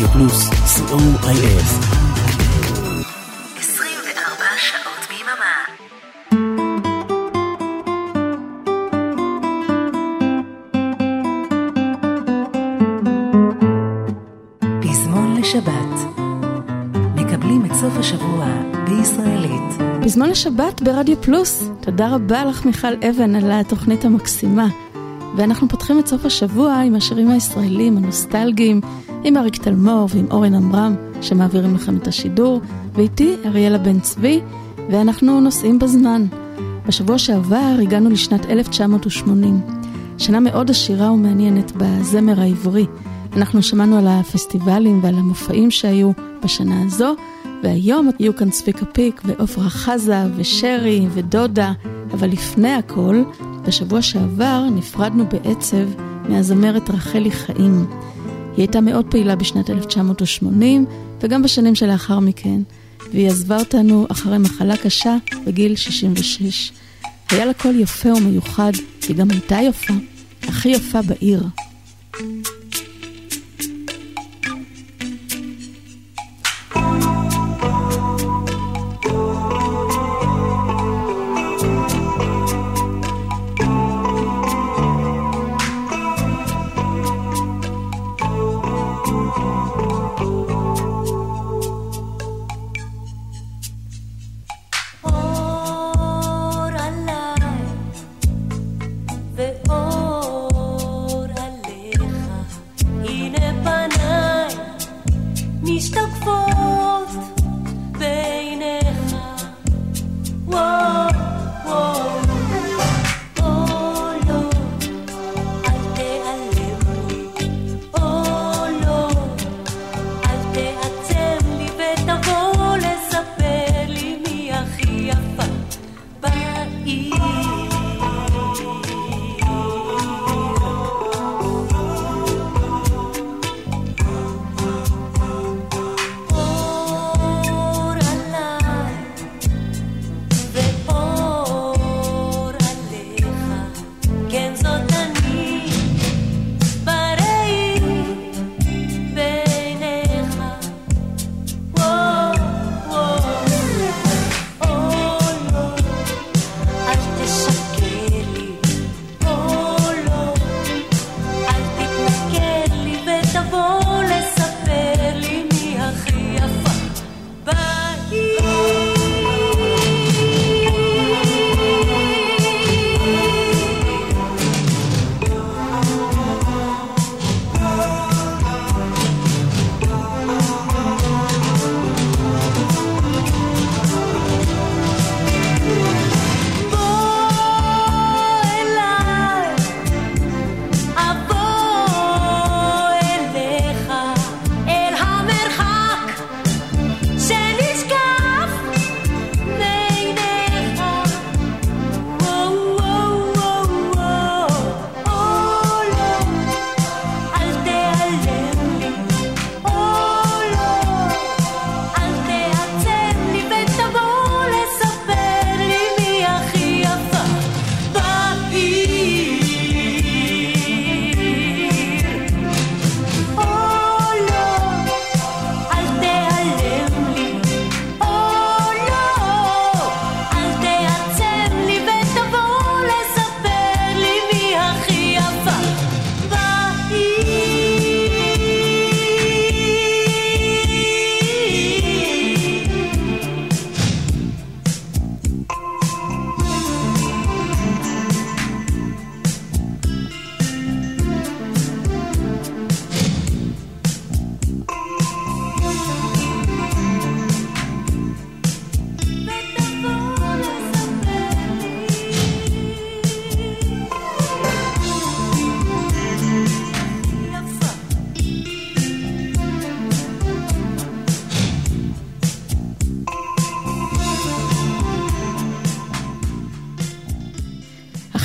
רדיו פלוס, co.il. 24 שעות ביממה. פזמון לשבת מקבלים את סוף השבוע בישראלית. פזמון לשבת ברדיו פלוס. תודה רבה לך מיכל אבן על התוכנית המקסימה. ואנחנו פותחים את סוף השבוע עם השירים הישראלים הנוסטלגיים, עם אריק תלמור ועם אורן עמרם, שמעבירים לכם את השידור, ואיתי אריאלה בן צבי, ואנחנו נוסעים בזמן. בשבוע שעבר הגענו לשנת 1980, שנה מאוד עשירה ומעניינת בזמר העברי. אנחנו שמענו על הפסטיבלים ועל המופעים שהיו בשנה הזו, והיום יהיו כאן צביקה פיק ועופרה חזה ושרי ודודה, אבל לפני הכל, בשבוע שעבר נפרדנו בעצב מהזמרת רחלי חיים. היא הייתה מאוד פעילה בשנת 1980 וגם בשנים שלאחר מכן, והיא עזבה אותנו אחרי מחלה קשה בגיל 66. היה לה קול יפה ומיוחד, היא גם הייתה יפה, הכי יפה בעיר.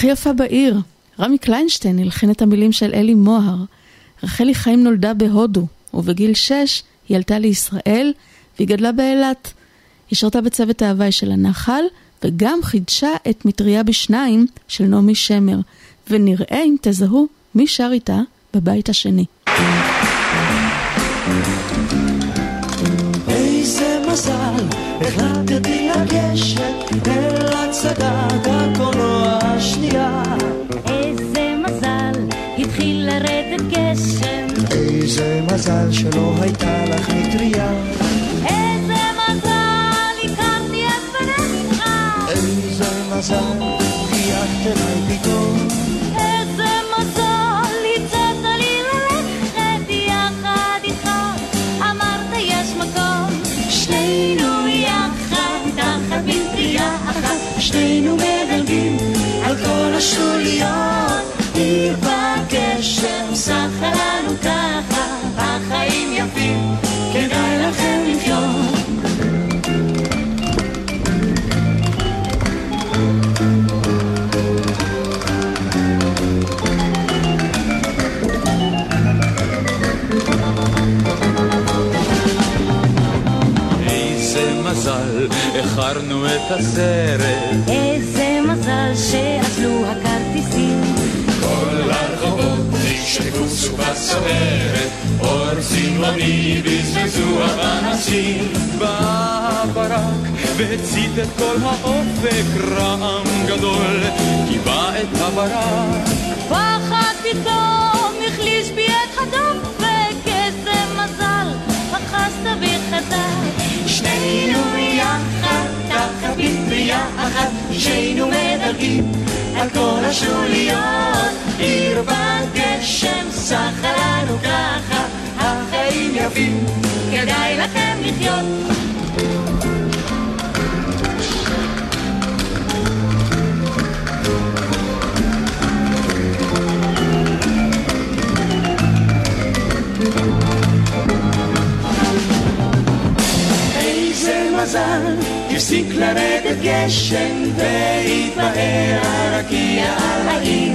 הכי יפה בעיר. רמי קליינשטיין הלחין את המילים של אלי מוהר. רחלי חיים נולדה בהודו, ובגיל שש היא עלתה לישראל והיא גדלה באילת. היא שרתה בצוות ההוואי של הנחל, וגם חידשה את מטריה בשניים של נעמי שמר. ונראה אם תזהו מי שר איתה בבית השני. החלטתי לגשת אל הצגת הקולנוע השנייה. איזה מזל, התחיל לרדת גשם. איזה מזל שלא הייתה לך מטריה. איזה מזל, הכרתי את פניך. איזה מזל, חייכת אליי פתאום. איזה מזל, הצעת לי ללכת יחד איתך. אמרת יש מקום, שנינו שנינו מדלגים על כל השוליות. עיר בגשם, שחה לנו ככה, איחרנו את הסרט. איזה מזל שאכלו הכרטיסים. כל הרחובות נשטפו בסוערת, אור צבעוני בזבזו הפנסים. בא ברק והצית את כל האופק, רעם גדול קיבע את הברק. פחד פתאום החליש בי את הדופק, איזה מזל, אחזת בי חזק. שנינו יחד, תחת מטריה אחת, שנינו מדלגים על כל השוליות. עיר בגשם, סחה לנו ככה, החיים יפים, כדאי לכם לחיות. מזל, הפסיק לרדת גשם, והתבהר הרקיע על העיר.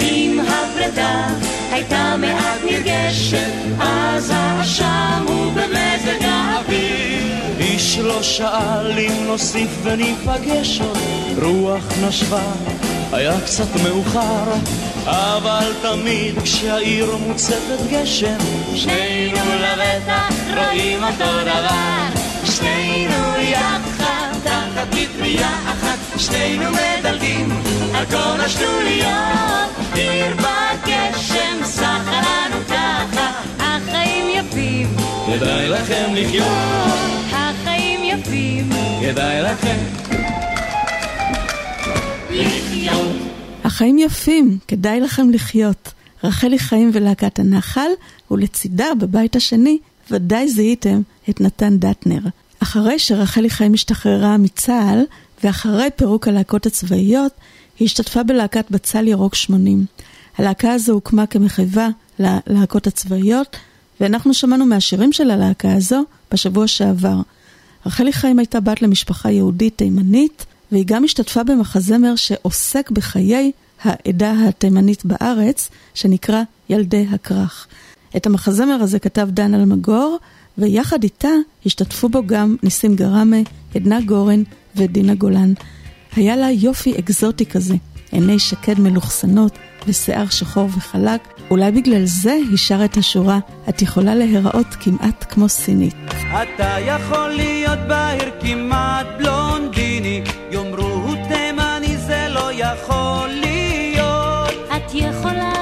אם הפרידה הייתה מעט נרגשת, אז האשם הוא במזג האוויר. איש לא שאל אם נוסיף וניפגש עוד, רוח נשבה, היה קצת מאוחר, אבל תמיד כשהעיר מוצפת גשם, שנינו לבטח רואים אותו דבר. שנינו יחד, תחת מטריה אחת, שנינו מדלגים על כל השטויות. עיר בגשם, סחה לנו ככה, החיים יפים, כדאי לכם לחיות, החיים יפים. כדאי לכם לחיות. החיים יפים, כדאי לכם לחיות. רחלי חיים ולהקת הנחל, ולצידה, בבית השני, ודאי זיהיתם את נתן דטנר. אחרי שרחלי חיים השתחררה מצה"ל, ואחרי פירוק הלהקות הצבאיות, היא השתתפה בלהקת בצל ירוק 80. הלהקה הזו הוקמה כמחווה ללהקות הצבאיות, ואנחנו שמענו מהשירים של הלהקה הזו בשבוע שעבר. רחלי חיים הייתה בת למשפחה יהודית תימנית, והיא גם השתתפה במחזמר שעוסק בחיי העדה התימנית בארץ, שנקרא ילדי הכרך. את המחזמר הזה כתב דן אלמגור, ויחד איתה השתתפו בו גם ניסים גרמה, עדנה גורן ודינה גולן. היה לה יופי אקזוטי כזה, עיני שקד מלוכסנות ושיער שחור וחלק, אולי בגלל זה היא שרה את השורה, את יכולה להיראות כמעט כמו סינית. אתה יכול להיות בהיר כמעט בלונדיני, יאמרו הוא תימני זה לא יכול להיות. את יכולה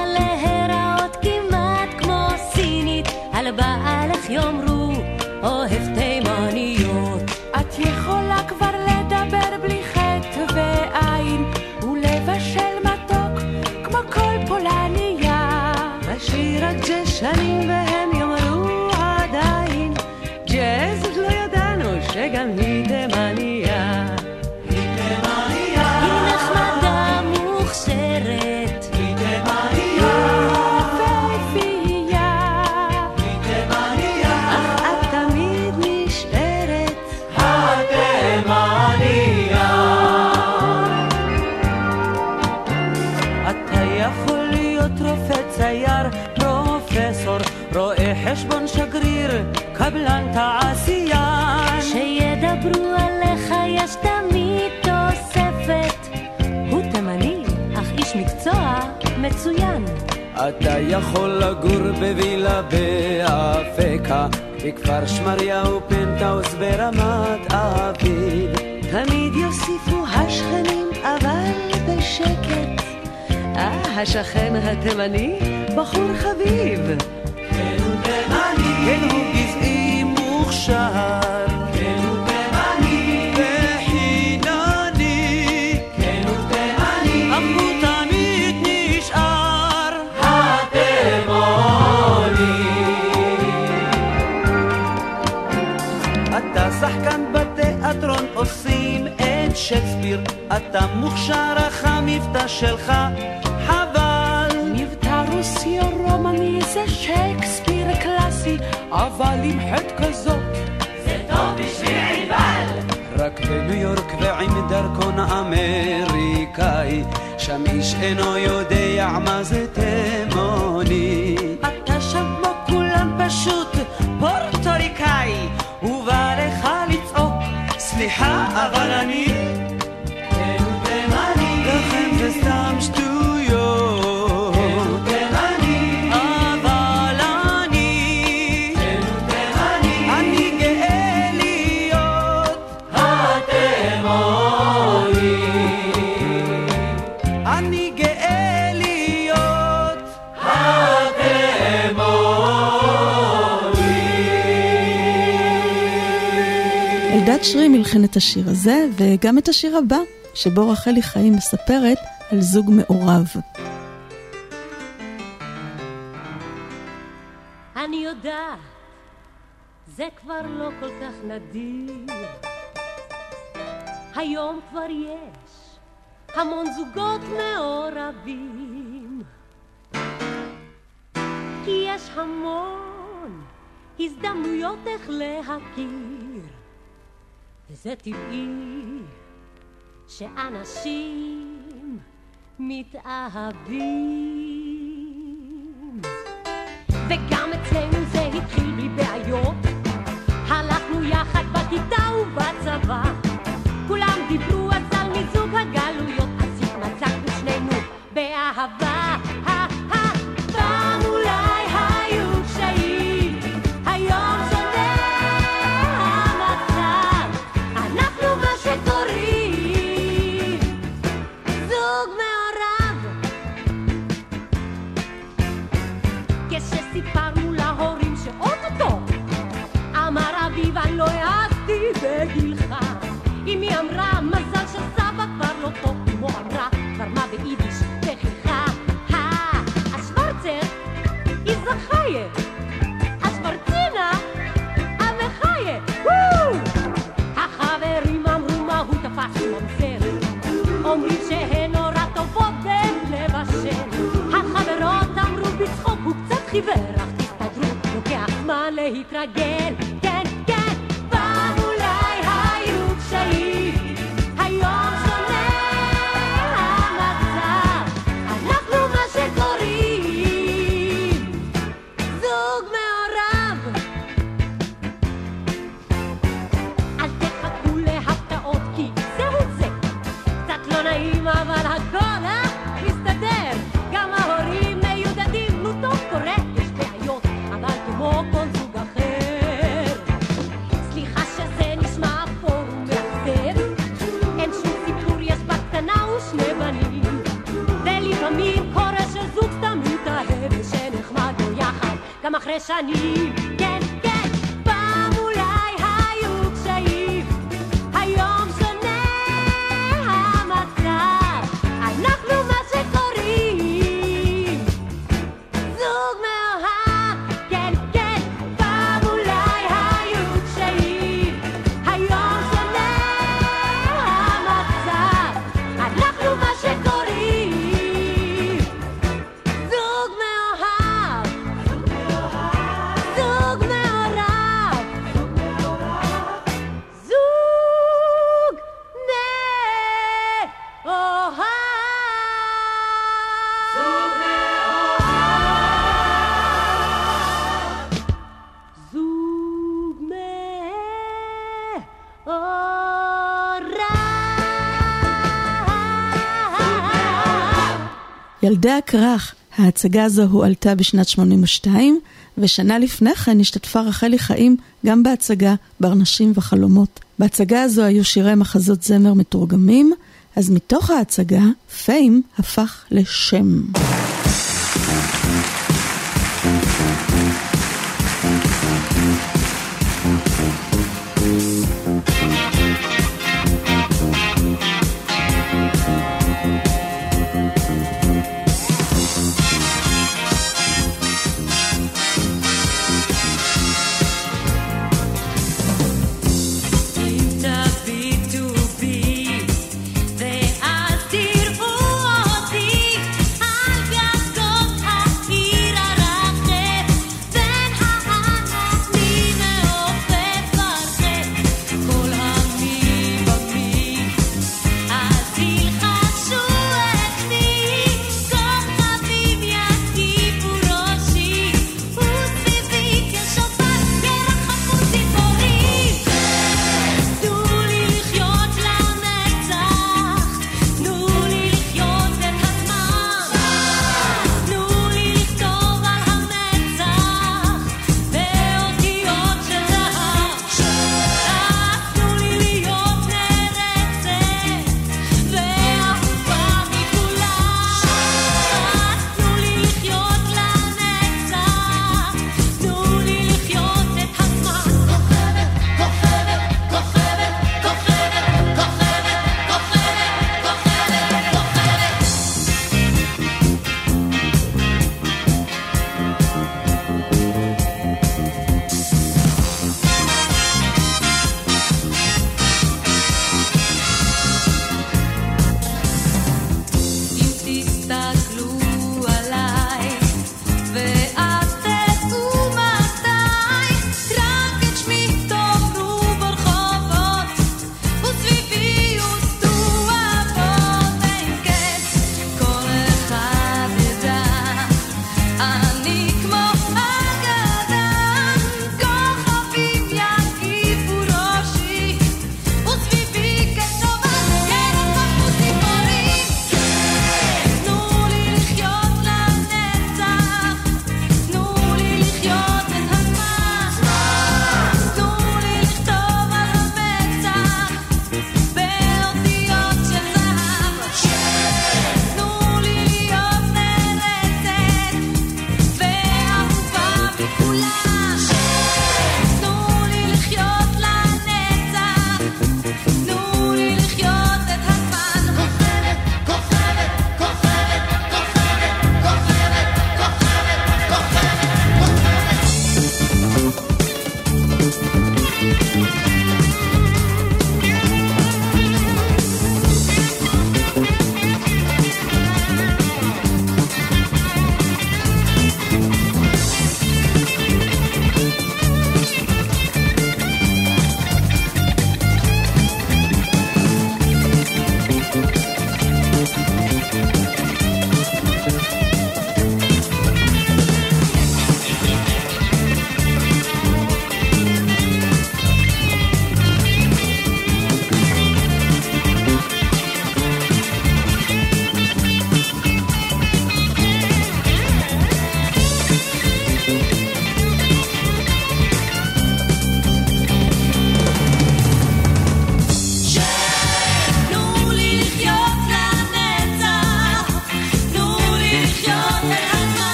מצוין. אתה יכול לגור בווילה באפקה, בכפר שמריהו פנטהאוס ברמת אביב. תמיד יוסיפו השכנים, אבל בשקט. אה, השכן התימני, בחור חביב. כן הוא תימני, כן הוא גזעי מוכשר. שייקספיר, אתה מוכשר אך המבטא שלך חבל. מבטא רוסי או רומני זה שייקספיר קלאסי, אבל עם חטא כזאת זה טוב בשביל עיבל. רק בניו יורק ועם דרכון אמריקאי, שם איש אינו יודע מה זה תימוני. אתה שם כמו כולם פשוט פורטוריקאי, ובא לך לצעוק, סליחה אבל אני מלחן את השיר הזה, וגם את השיר הבא, שבו רחלי חיים מספרת על זוג מעורב. אני יודעת, זה כבר לא כל כך נדיר. היום כבר יש המון זוגות מעורבים. כי יש המון הזדמנויות איך להכיר. וזה טבעי שאנשים מתאהבים. וגם אצלנו זה התחיל בלי בעיות, הלכנו יחד בכיתה ובצבא, כולם דיברו אז על מיזוג הגלויות, אז התמצקנו שנינו באהבה. חיוור, אך תסתדרו, לוקח זמן להתרגל, כן, גם אחרי שנים, ילדי הכרך, ההצגה הזו הועלתה בשנת 82, ושנה לפני כן השתתפה רחלי חיים גם בהצגה ברנשים וחלומות. בהצגה הזו היו שירי מחזות זמר מתורגמים, אז מתוך ההצגה, פיים הפך לשם.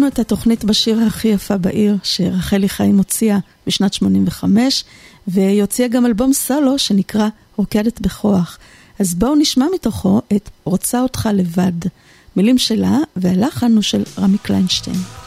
פתחנו את התוכנית בשיר הכי יפה בעיר, שרחלי חיים הוציאה בשנת 85, והיא הוציאה גם אלבום סולו שנקרא רוקדת בכוח. אז בואו נשמע מתוכו את רוצה אותך לבד. מילים שלה, והלחן הוא של רמי קליינשטיין.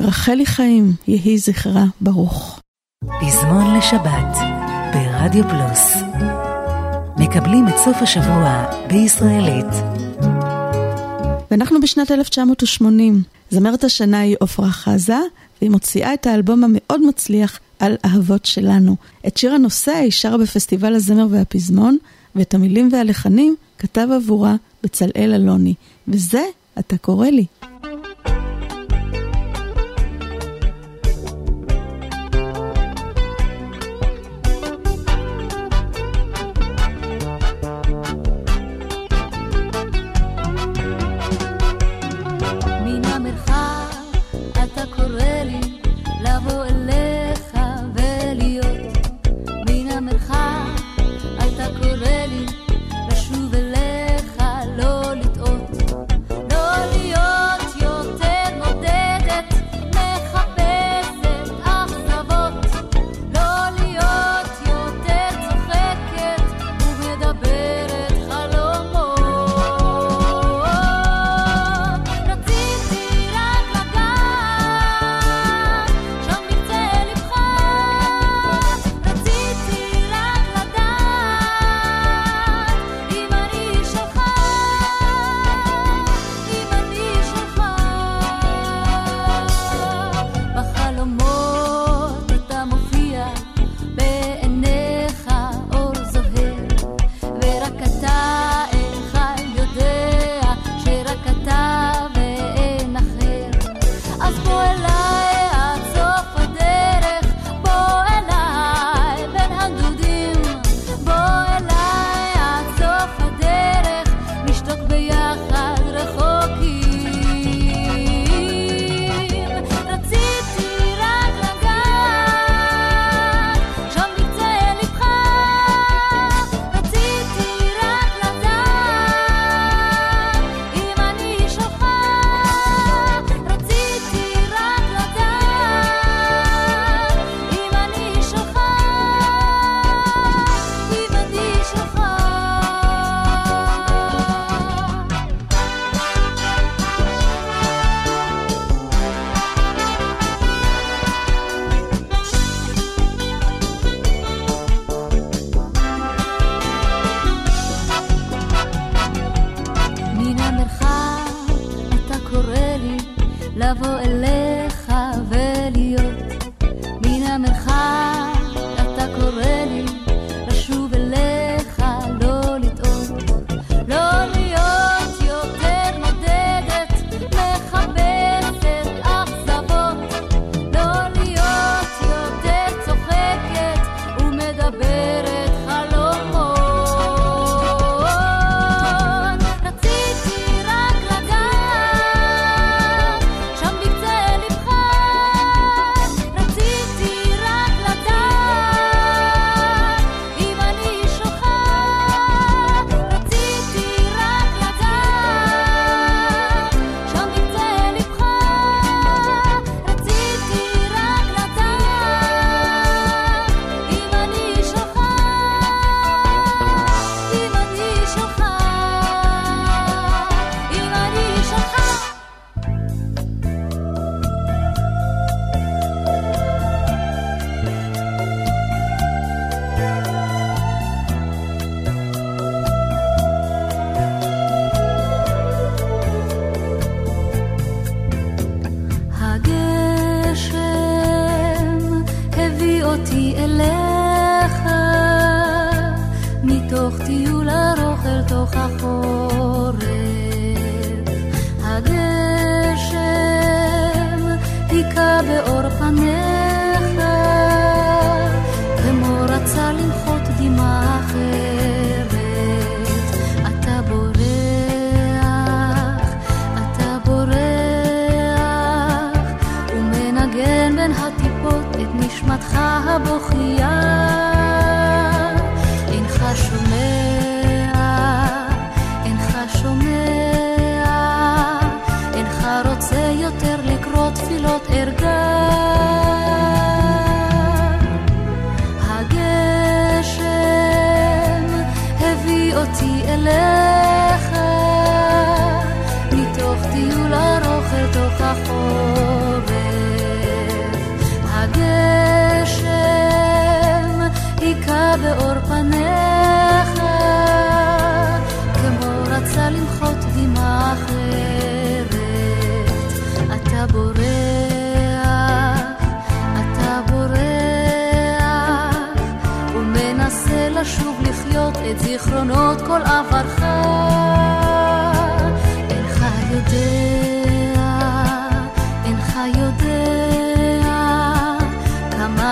רחלי חיים, יהי זכרה ברוך. פזמון לשבת ברדיו פלוס מקבלים את סוף השבוע בישראלית. ואנחנו בשנת 1980. זמרת השנה היא עפרה חזה, והיא מוציאה את האלבום המאוד מצליח, על אהבות שלנו. את שיר הנושא היא שרה בפסטיבל הזמר והפזמון, ואת המילים והלחנים כתב עבורה בצלאל אלוני. וזה אתה קורא לי.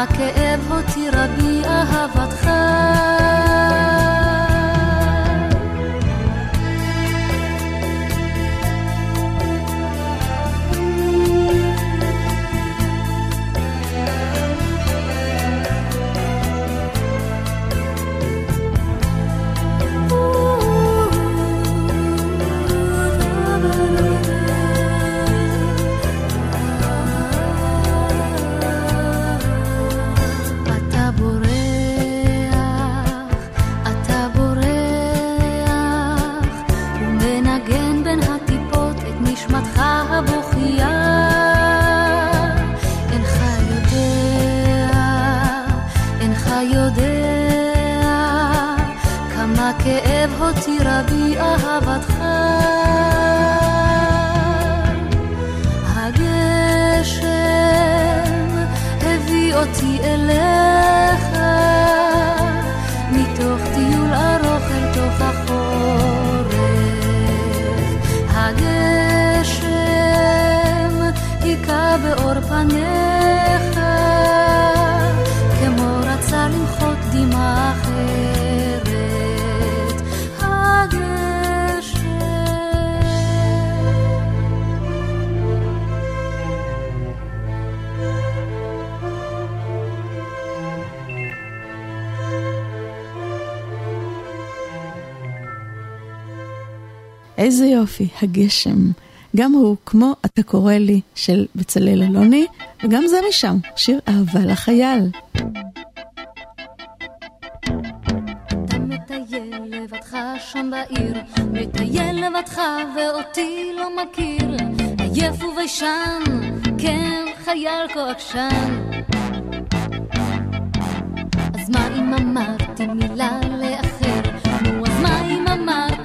け יופי, הגשם. גם הוא, כמו אתה קורא לי, של בצלאל אלוני, וגם זה משם, שיר אהבה לחייל. שם בעיר, מטייל לבדך ואותי לא מכיר, עייף וביישן, כן חייל כה עקשן. אז מה אם אמרתי מילה לאחר? נו, אז מה אם אמרתי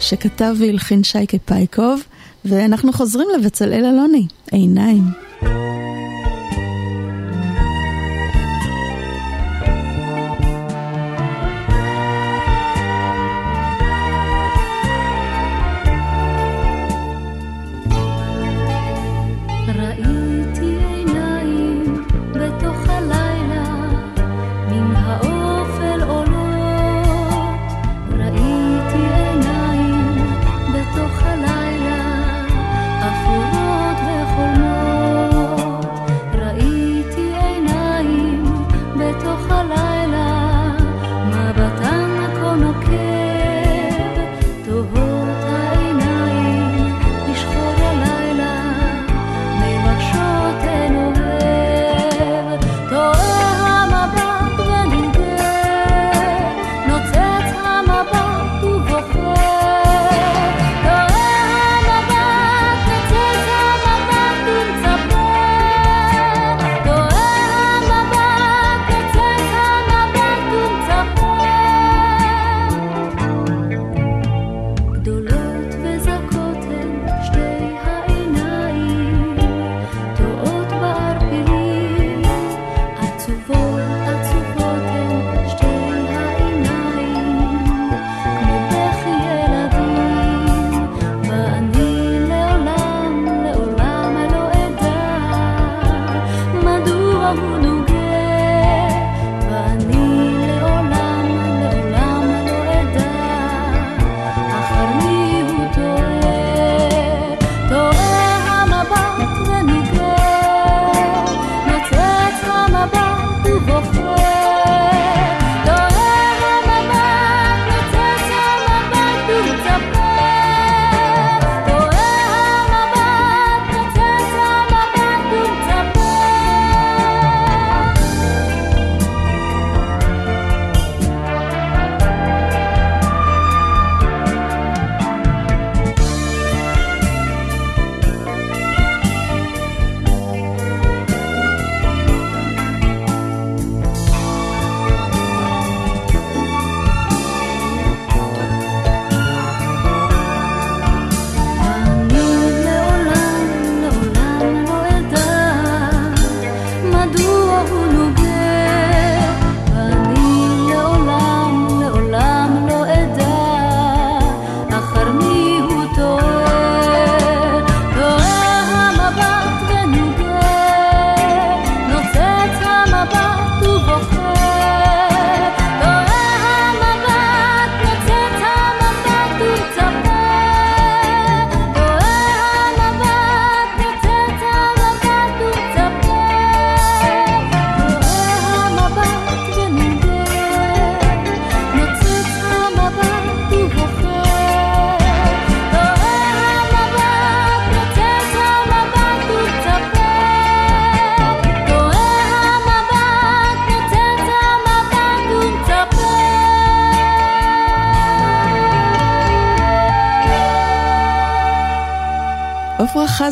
שכתב והלחין שייקה פייקוב, ואנחנו חוזרים לבצלאל אלוני, עיניים.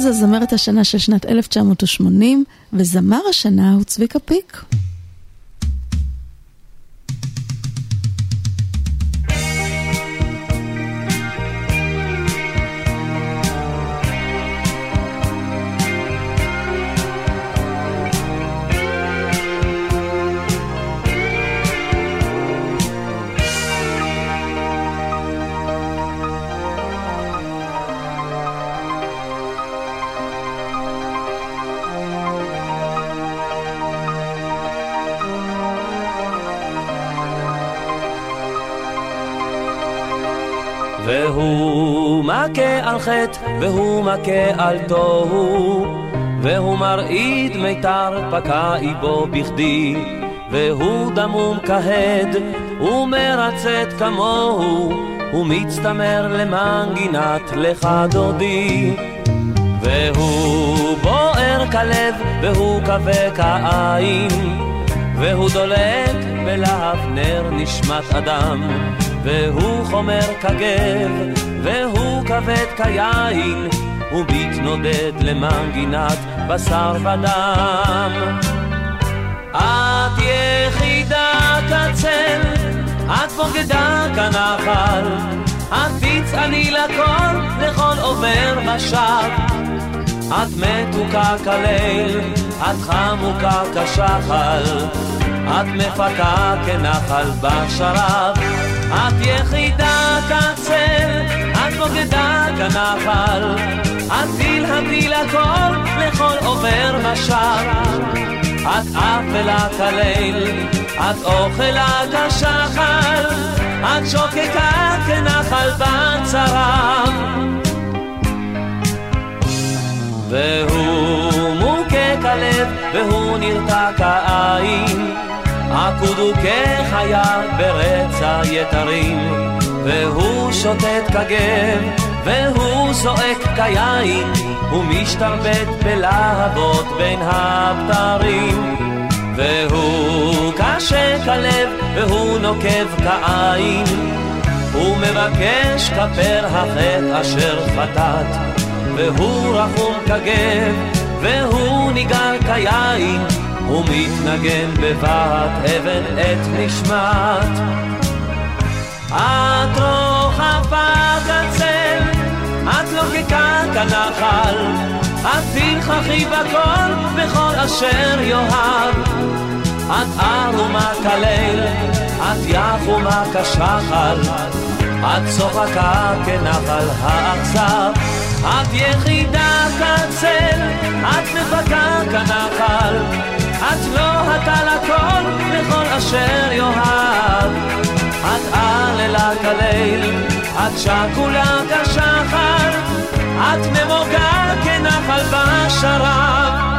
חזה זמרת השנה של שנת 1980, וזמר השנה הוא צביקה פיק. חטא והוא מכה על תוהו והוא מרעיד מיתר פקע איבו בכדי. והוא דמום כהד ומרצת כמוהו ומצטמר למנגינת לך דודי. והוא בוער כלב והוא כבה כעין והוא דולק בלהב נר נשמת אדם. והוא חומר כגב והוא כבד כיין ומתנודד למנגינת בשר ודם את יחידה כצל, את בוגדה כנחל את תצעני לכל, לכל עובר ושב. את מתוקה כליל, את חמוקה כשחל, את מפקה כנחל בשרב. את יחידה כצל, את בוגדה כנחל, את תלהבי לכל, לכל עובר משב. את אפלה כליל, את אוכלה כשחל, את שוקקה כנחל בצרב. והוא מוכה כלב, והוא נרתע כעין. עקוד הוא כחיה ברצע יתרים, והוא שוטט כגב, והוא זועק כיין, הוא משתרבט בלהבות בין הבתרים. והוא קשה כלב, והוא נוקב כעין, הוא מבקש כפר החטא אשר חטאת, והוא רחום כגב, והוא ניגר כיין, הוא מתנגן בבת אבן את נשמת. את רוחבה כצל, את לוקקה כנחל, את פרחחי בכל, בכל אשר יאהב. את ערומה כליל, את יחומה כשחל, את צוחקה כנחל האכזב. את יחידה כצל, את מפקה כנחל, את לא הטל הכל לכל אשר יאהב. את עללה כליל, את שקולה כשחר, את ממוגה כנחל בשרב.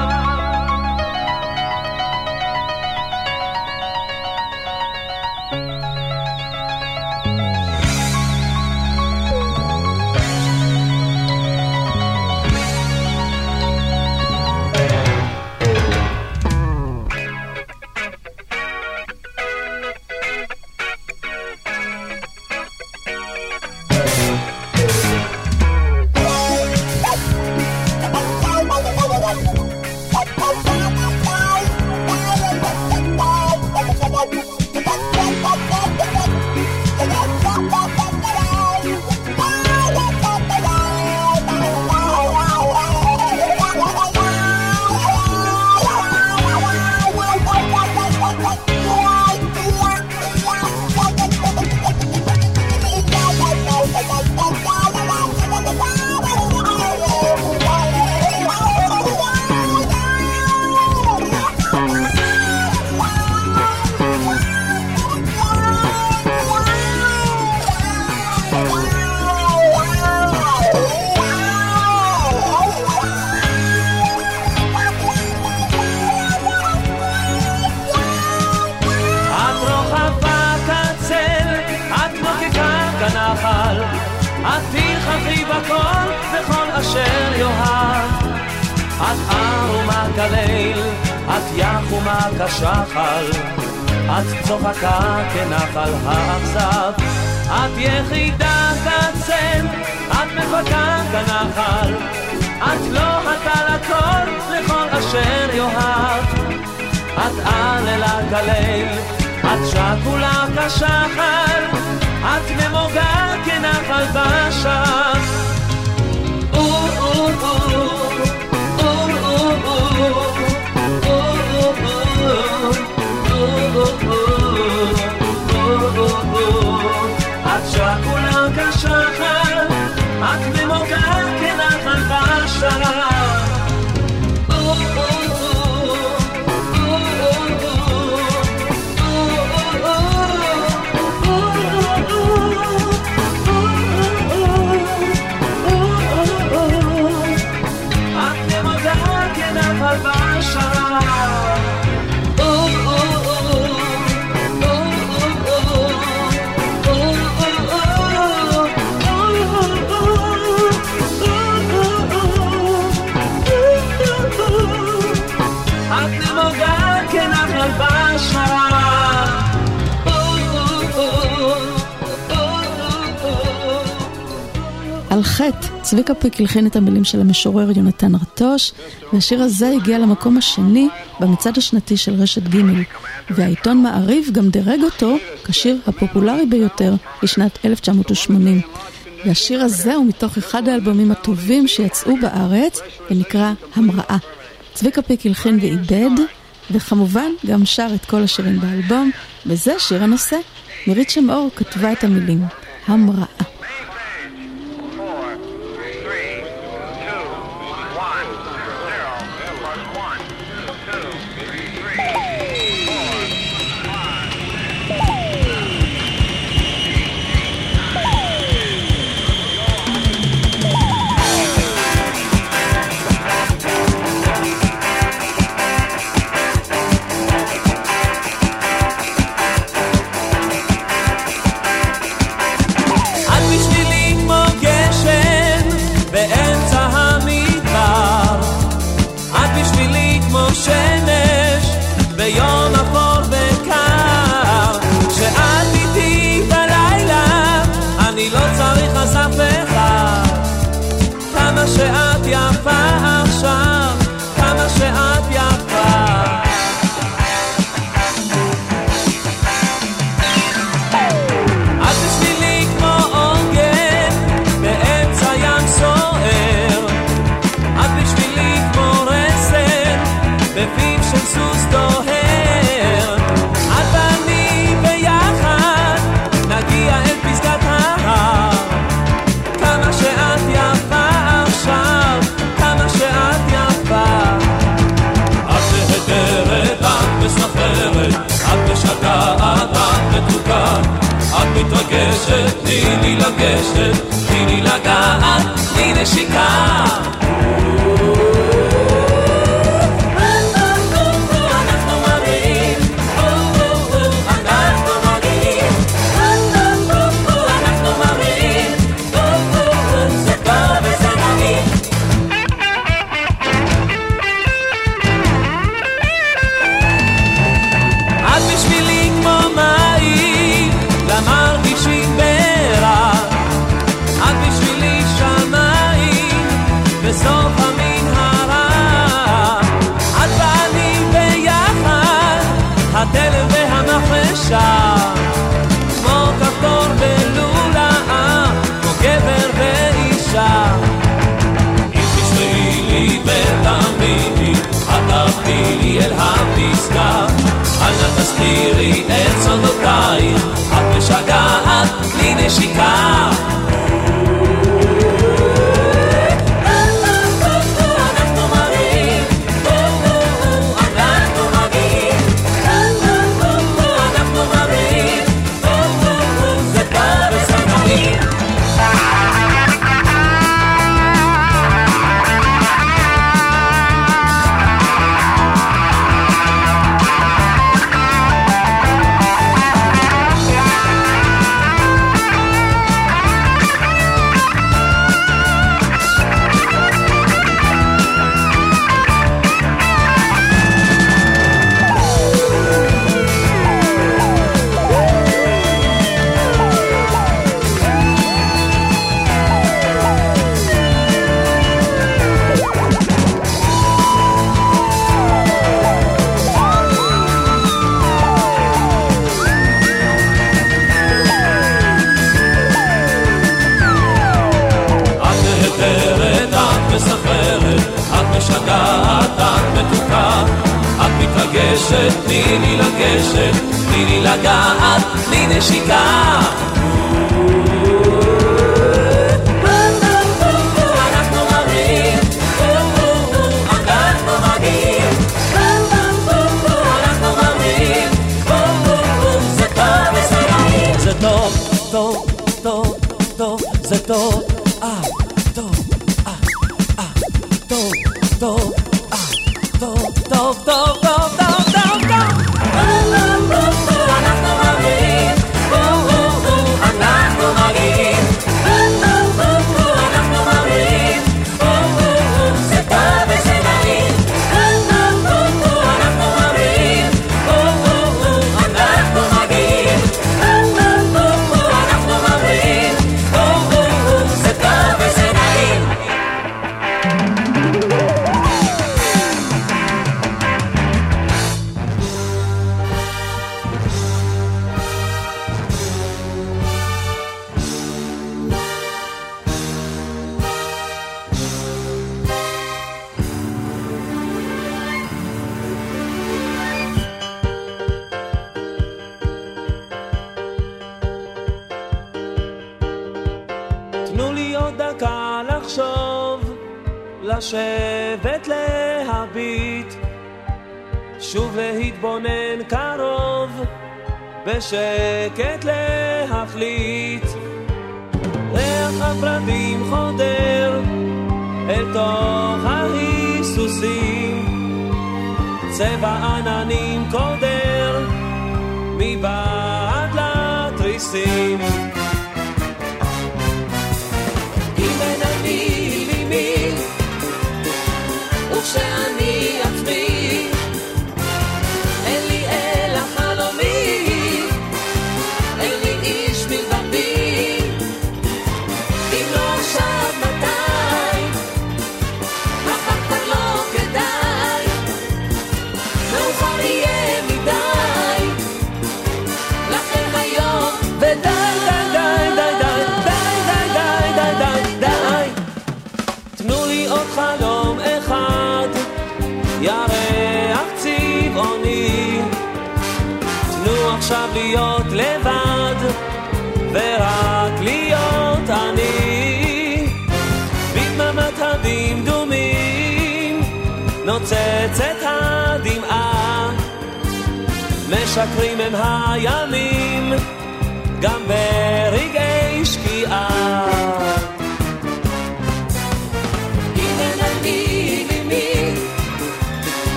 הלחין את המילים של המשורר יונתן רטוש, והשיר הזה הגיע למקום השני במצעד השנתי של רשת ג', והעיתון מעריב גם דירג אותו כשיר הפופולרי ביותר לשנת 1980. והשיר הזה הוא מתוך אחד האלבומים הטובים שיצאו בארץ, ונקרא המראה. צביקה פיק הלחין ועיבד, וכמובן גם שר את כל השירים באלבום, וזה שיר הנושא. מירית שמאור כתבה את המילים, המראה.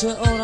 closer. Oh.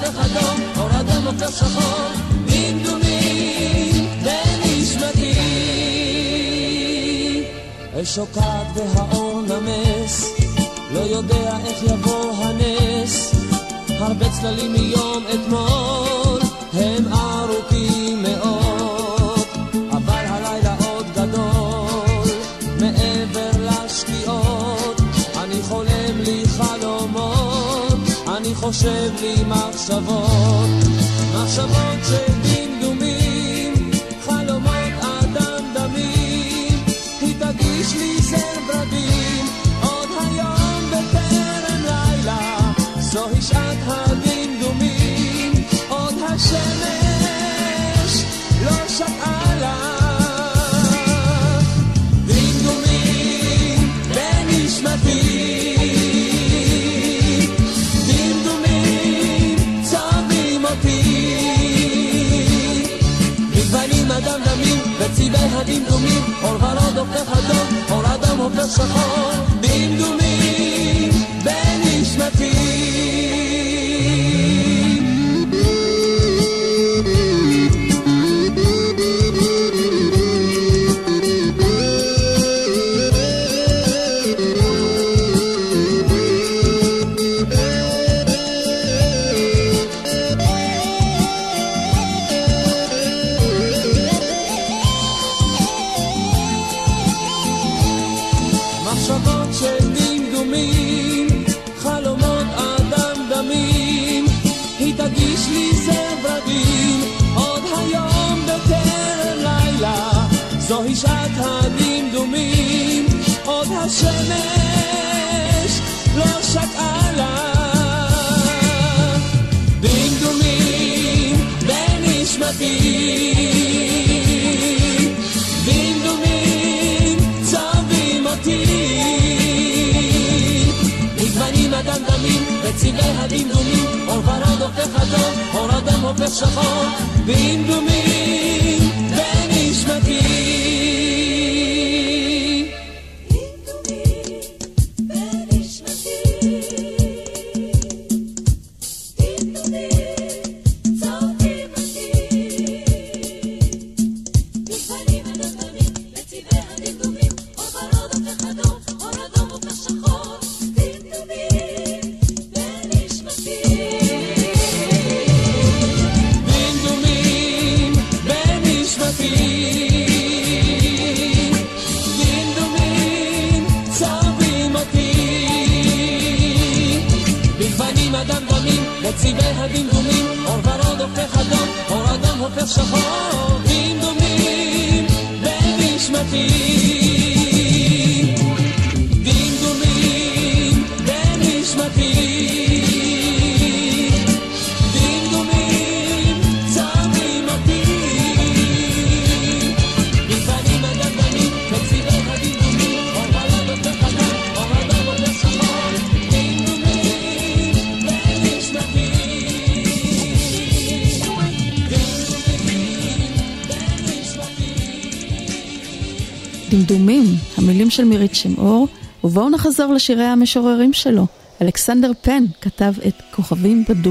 את החלום, הורדה מפר שחור, דמדומים בנשמתי. השוקעת והאור נמס, לא יודע איך יבוא הנס, הרבה צללים מיום אתמול הם חושב לי מחשבות, מחשבות של דמדומים, חלומות אדם דמים, היא תגיש לי זר ברבים, עוד היום בטרם לילה, זוהי שעת הדמדומים, עוד השמש הדמדומים, אור ורוד הופך אדום, אור אדום הופך שחור, וצבעי הדמדומים אור ורוד הופך אדום אור אדום הופך שחור דמדומים נחזור לשירי המשוררים שלו. אלכסנדר פן כתב את כוכבים בדו.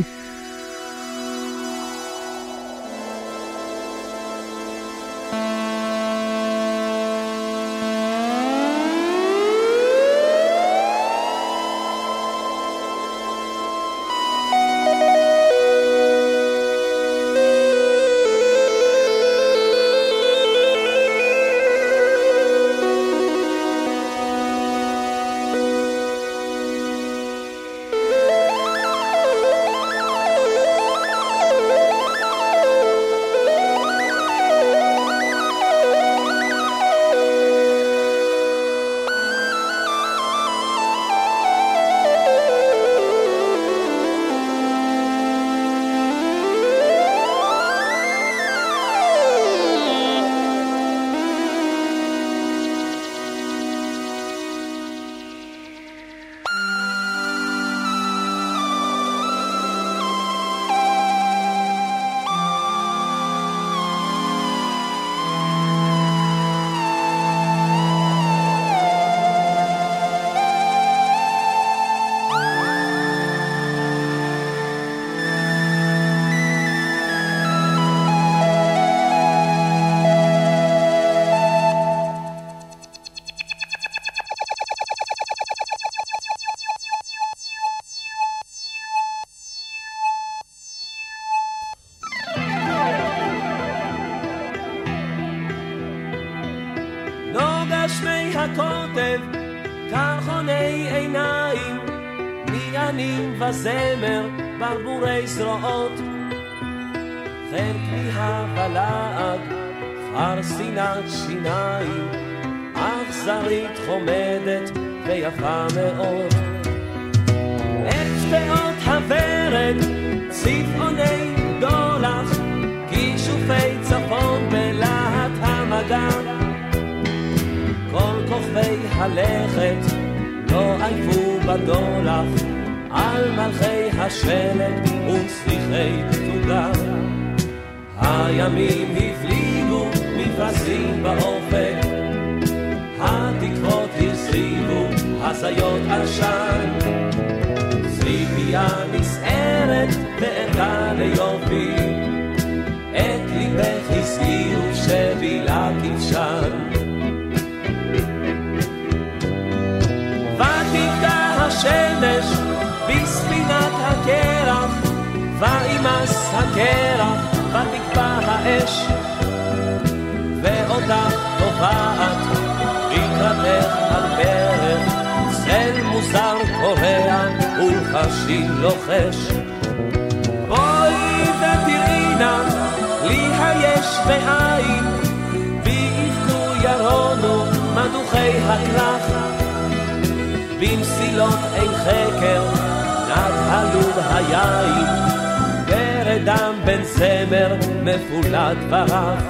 עיניים, מיינים וזמר, ברבורי זרועות. חן כמיה ולעג, חרסינת שיניים, אכזרית חומדת ויפה מאוד. את שפעות הוורד, צבעוני דולח, כישופי צפון בלהט המגע. כל כוכבי הלכת לא עייפו בדולח על מלכי השלג וצליחי תוגר. הימים הפליגו מפרשים באופק, התקוות הסריבו הזיות עשן. ציפייה נסערת נענתה ליופי, את ליבך הסגירו שבילה כבשן. השמש בספינת הקרח, וימס הקרח ותקפא האש, ואותך טובעת לקראתך על ברך, צל מוזר קורע ולחשים לוחש. בואי ותראי נא לי היש מאין, ויבכו ירונו מדוכי הכרך, במסילות אין חקר נד הלוב היין. אדם בן זמר מפולד ברח.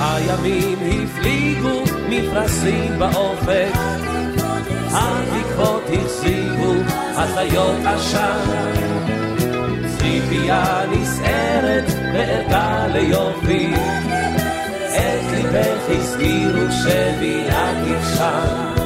הימים הפליגו מפרשים באופק, התקוות החזיבו הזיות עשן. ציפייה נסערת וערכה ליופי, את ליבך הזכירו שבילה כבשן.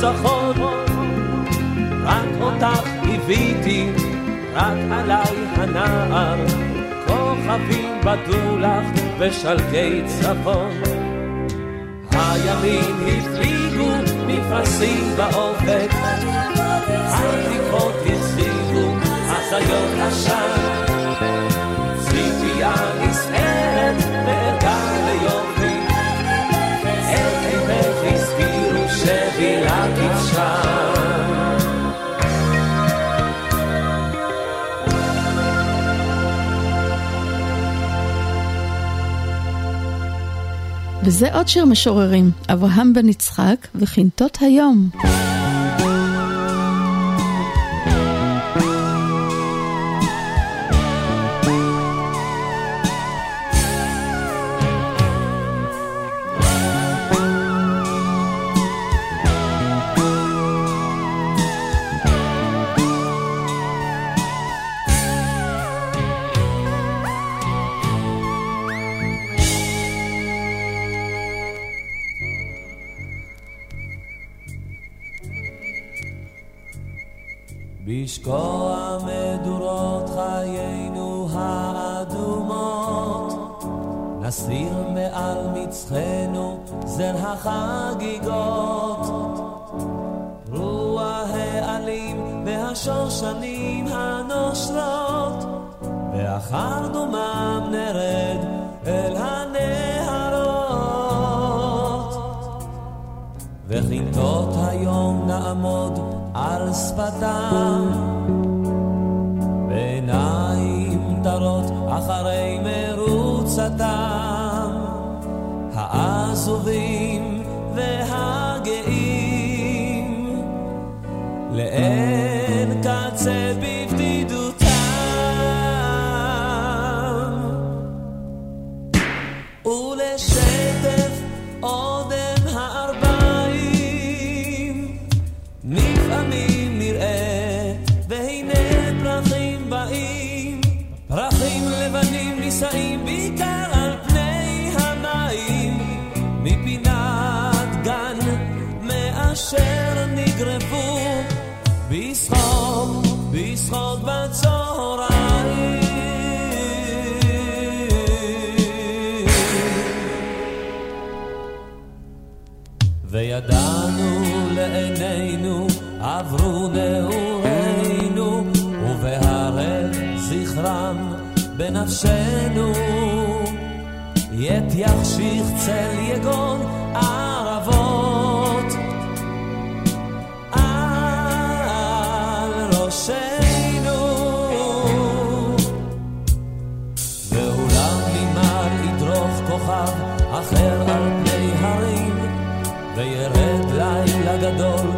ניצחון. רק אותך הביתי, רק עליי הנער, כוכבים בדו לך בשלגי צפון. הימים הפליגו מפרשים באופק, התקוות החזיקו הזיות עשן. ציפייה וזה עוד שיר משוררים, אברהם בן יצחק וכינתות היום. וידענו לעינינו עברו נעורינו ובהרי זכרם בנפשנו. ית יחשיך צל יגון לילה גדול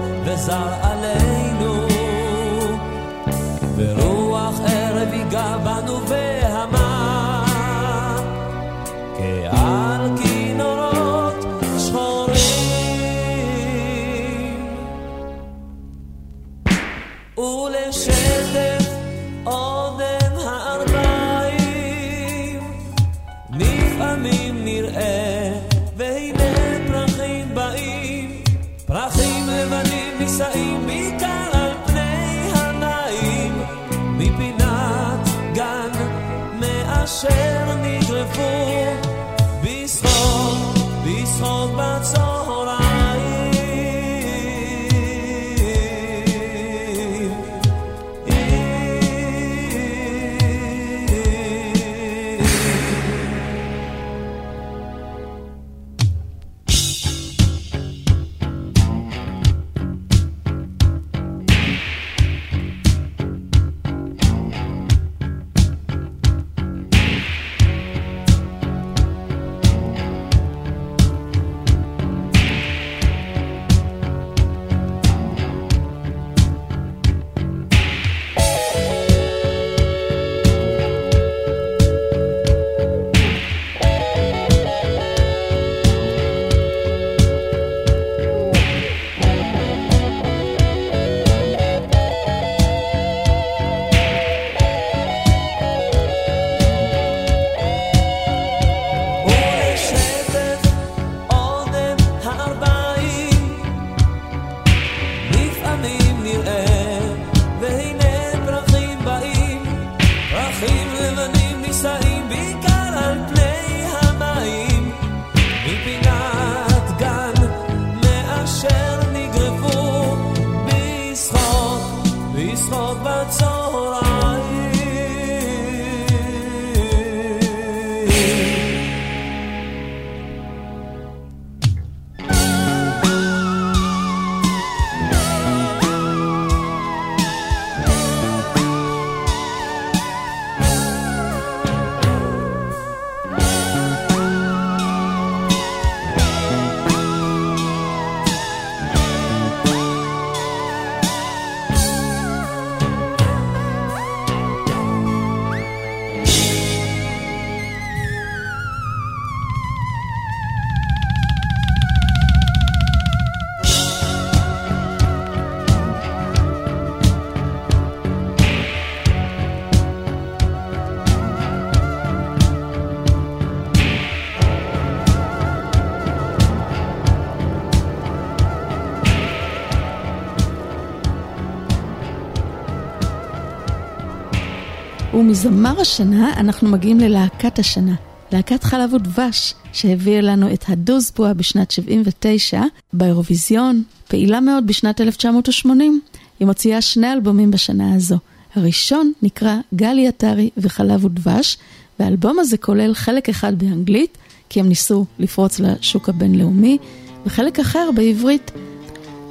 ומזמר השנה אנחנו מגיעים ללהקת השנה, להקת חלב ודבש, שהביאה לנו את הדוזבואה בשנת 79, באירוויזיון, פעילה מאוד בשנת 1980. היא מוציאה שני אלבומים בשנה הזו. הראשון נקרא גלי עטרי וחלב ודבש, והאלבום הזה כולל חלק אחד באנגלית, כי הם ניסו לפרוץ לשוק הבינלאומי, וחלק אחר בעברית.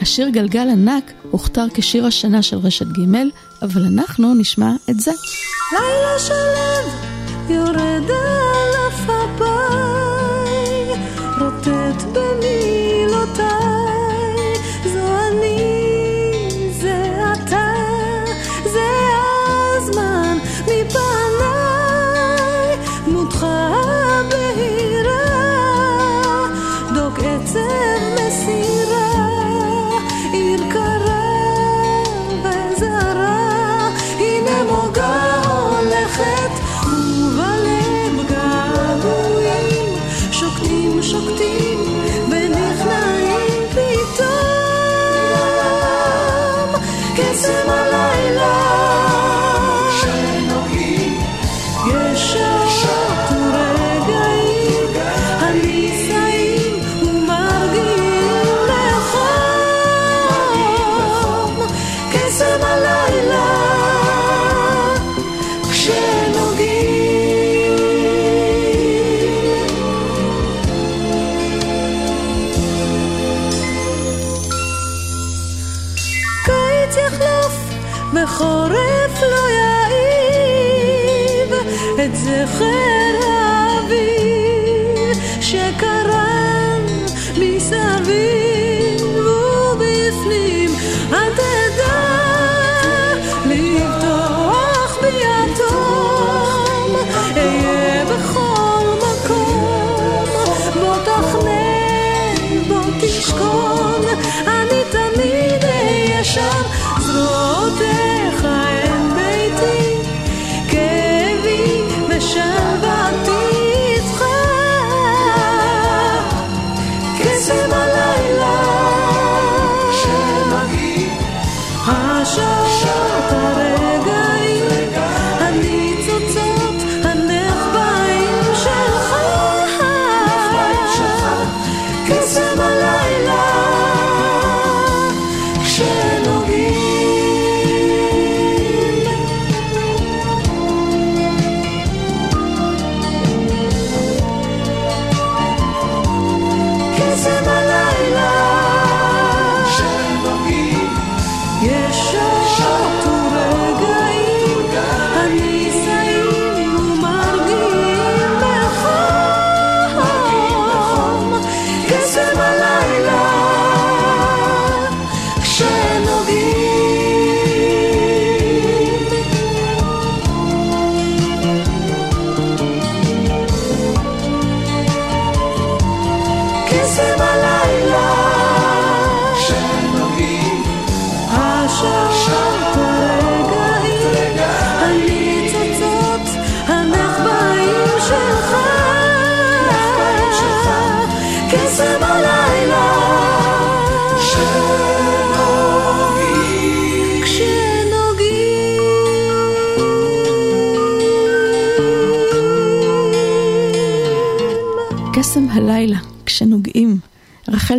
השיר גלגל ענק הוכתר כשיר השנה של רשת ג', אבל אנחנו נשמע את זה. לילה שלם יורד על אף הבית, רוטט במילותיי,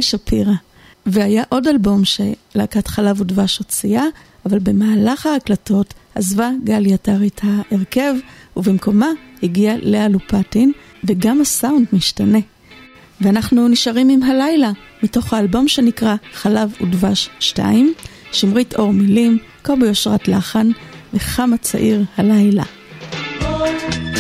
שפירא. והיה עוד אלבום שלהקת חלב ודבש הוציאה, אבל במהלך ההקלטות עזבה גלי עטר את ההרכב, ובמקומה הגיעה לאה לופטין, וגם הסאונד משתנה. ואנחנו נשארים עם הלילה, מתוך האלבום שנקרא חלב ודבש 2, שמרית אור מילים, קובי אושרת לחן, וחם צעיר הלילה. Oh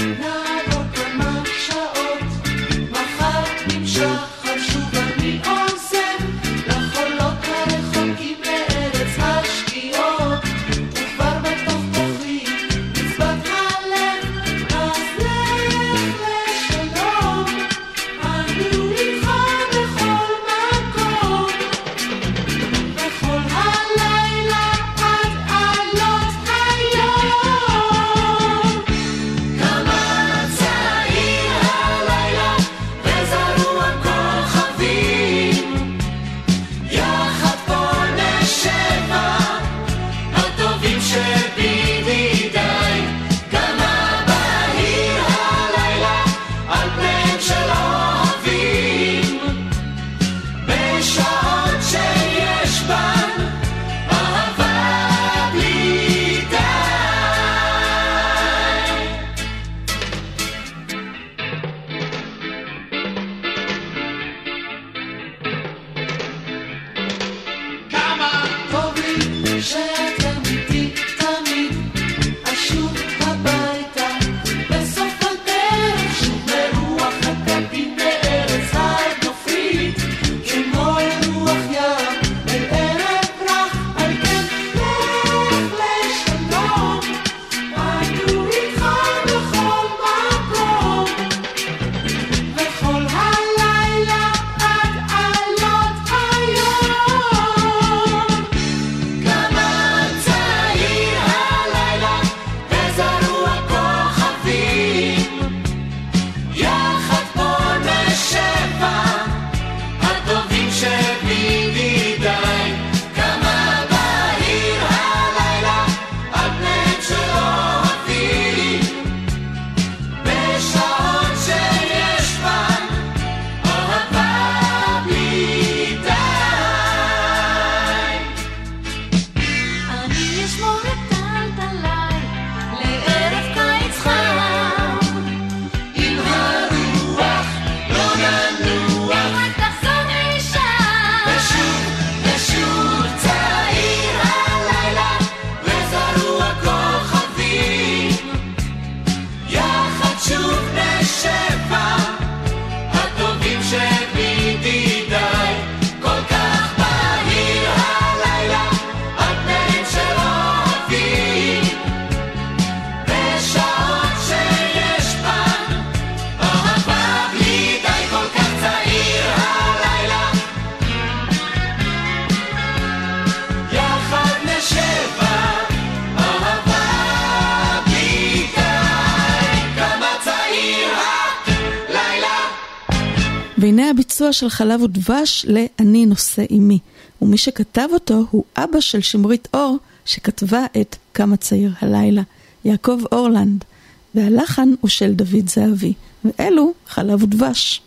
של חלב ודבש ל"אני נושא עימי", ומי שכתב אותו הוא אבא של שמרית אור, שכתבה את "כמה צעיר הלילה", יעקב אורלנד, והלחן הוא של דוד זהבי, ואלו חלב ודבש.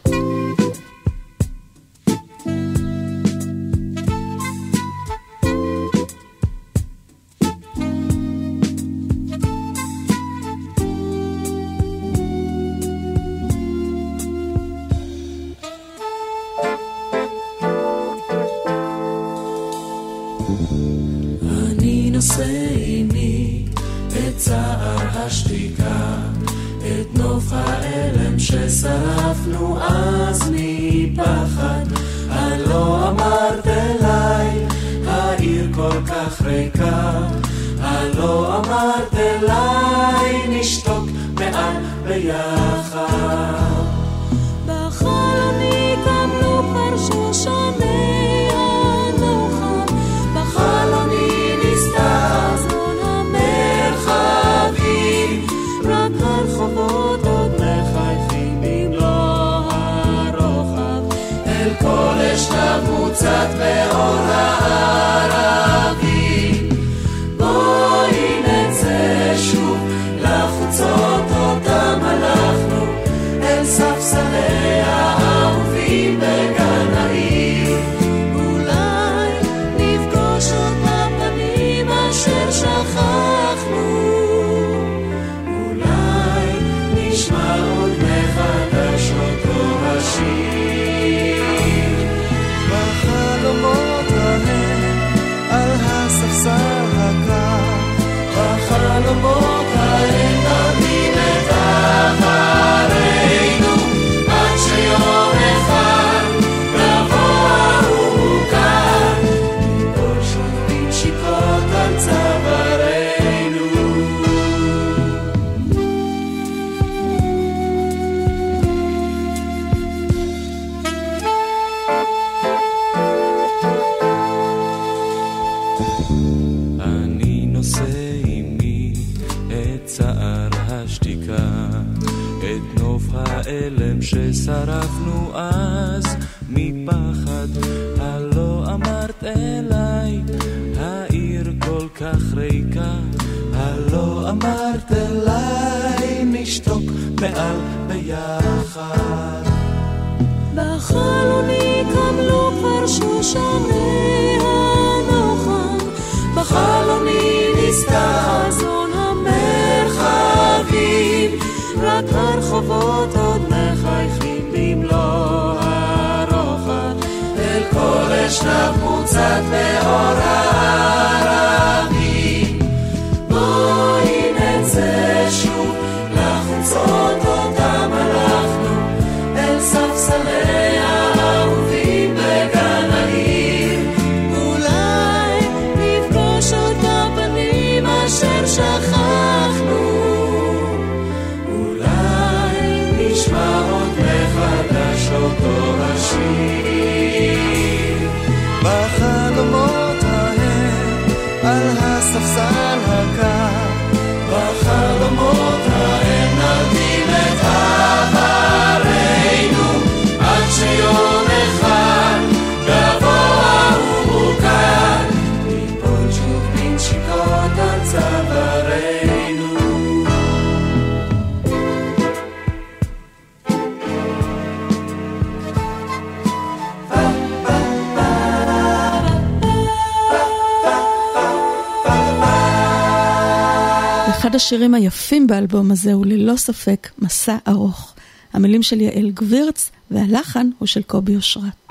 השירים היפים באלבום הזה הוא ללא ספק מסע ארוך. המילים של יעל גבירץ והלחן הוא של קובי אושרת.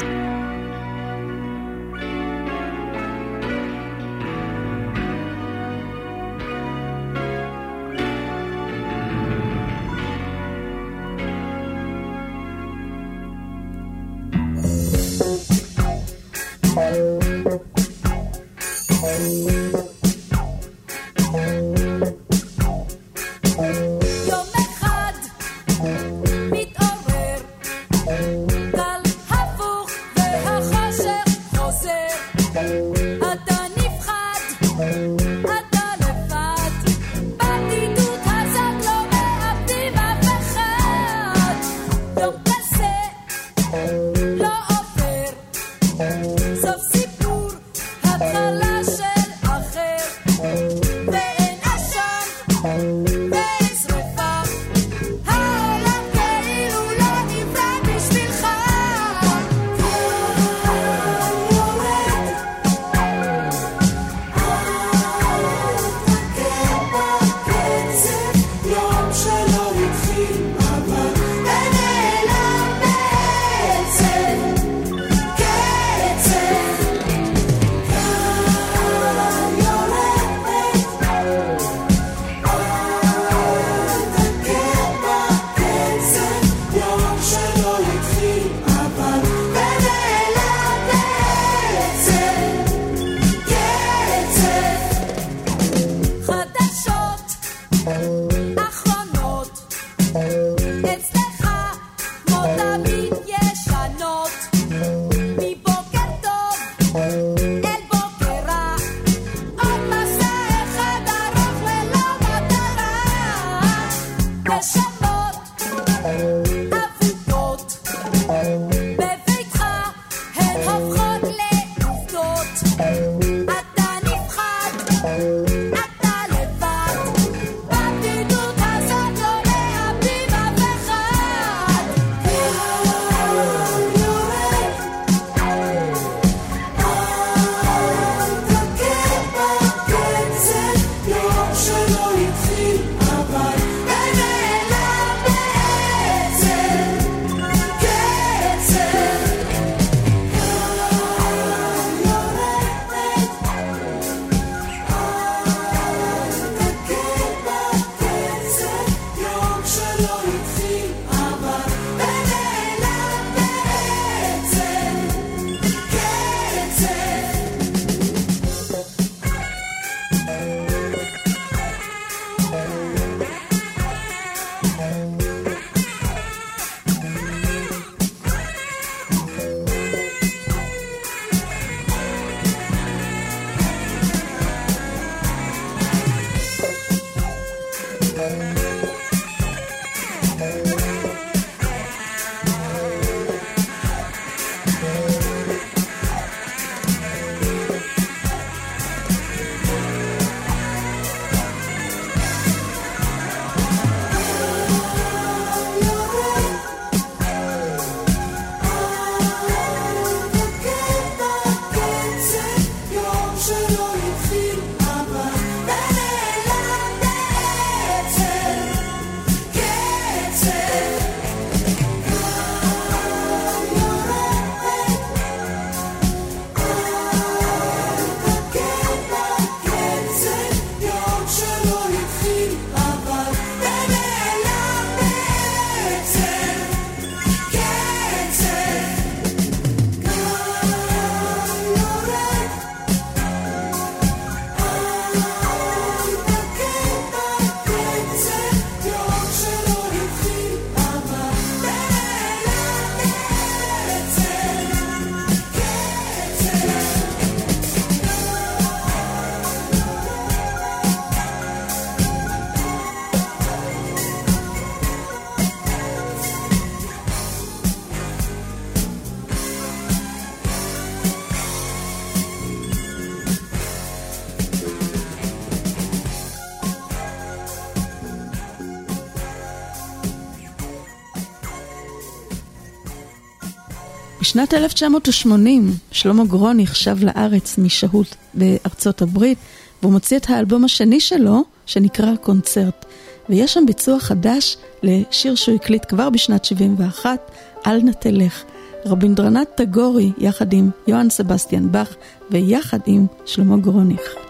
בשנת 1980 שלמה גרוניך שב לארץ משהות בארצות הברית והוא מוציא את האלבום השני שלו שנקרא קונצרט ויש שם ביצוע חדש לשיר שהוא הקליט כבר בשנת 71 אל נא תלך רבינדרנט טגורי יחד עם יוהאן סבסטיאן באך ויחד עם שלמה גרוניך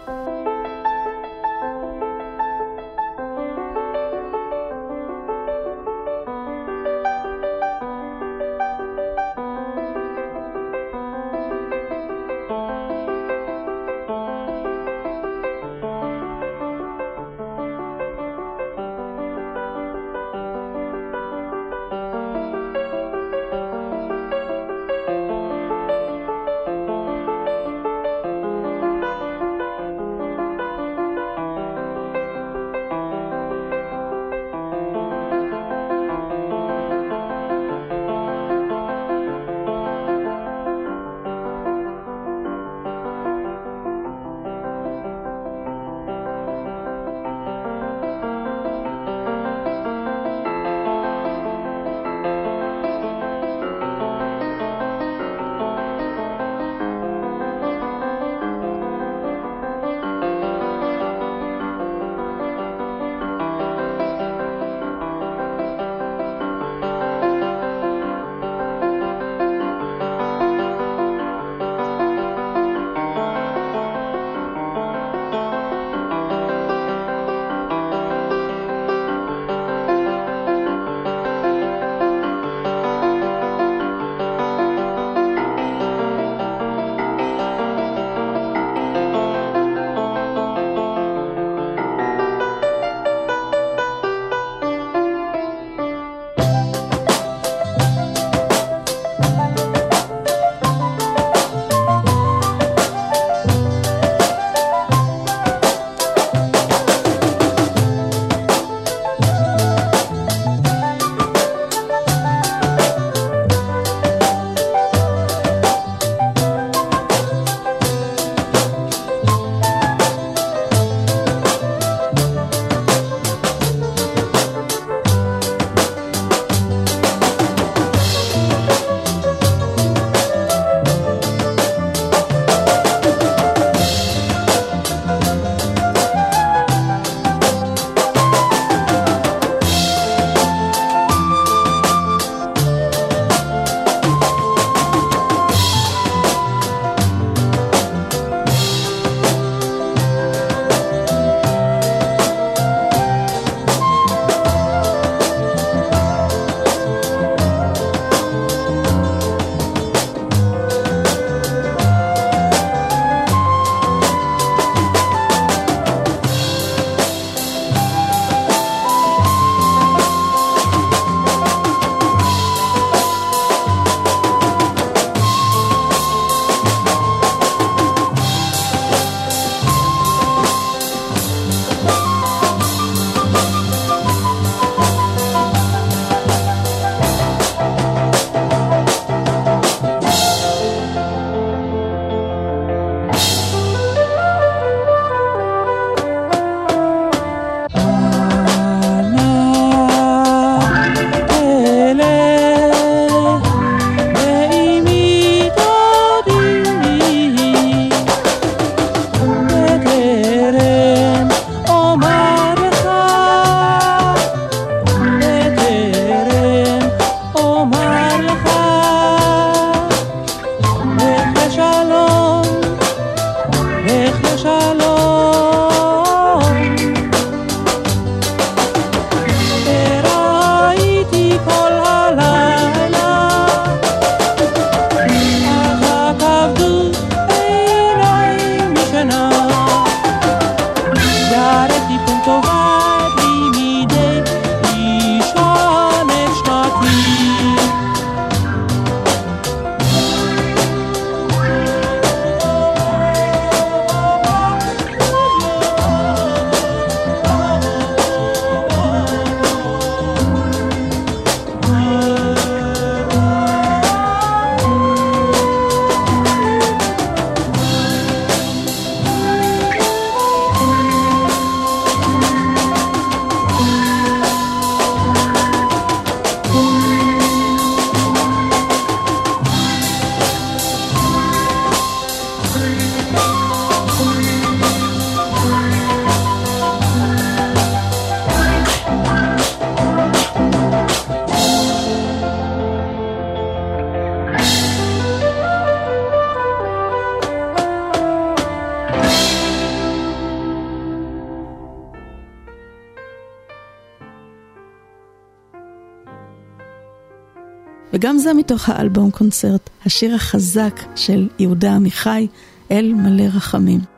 זה מתוך האלבום קונצרט, השיר החזק של יהודה עמיחי, אל מלא רחמים.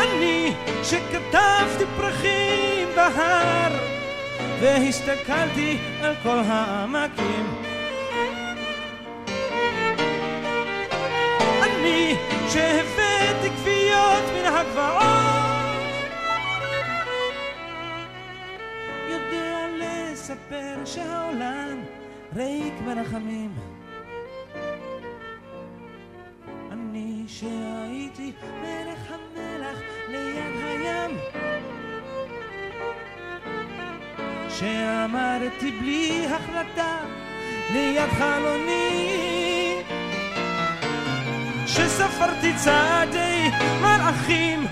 אני שכתבתי פרחים בהר והסתכלתי על כל העמקים. אני שהבאתי גוויות מן הגבעות. יודע לספר שהעולם ריק מרחמים שעמדתי בלי החלטה ליד חלוני שספרתי צעדי מלאכים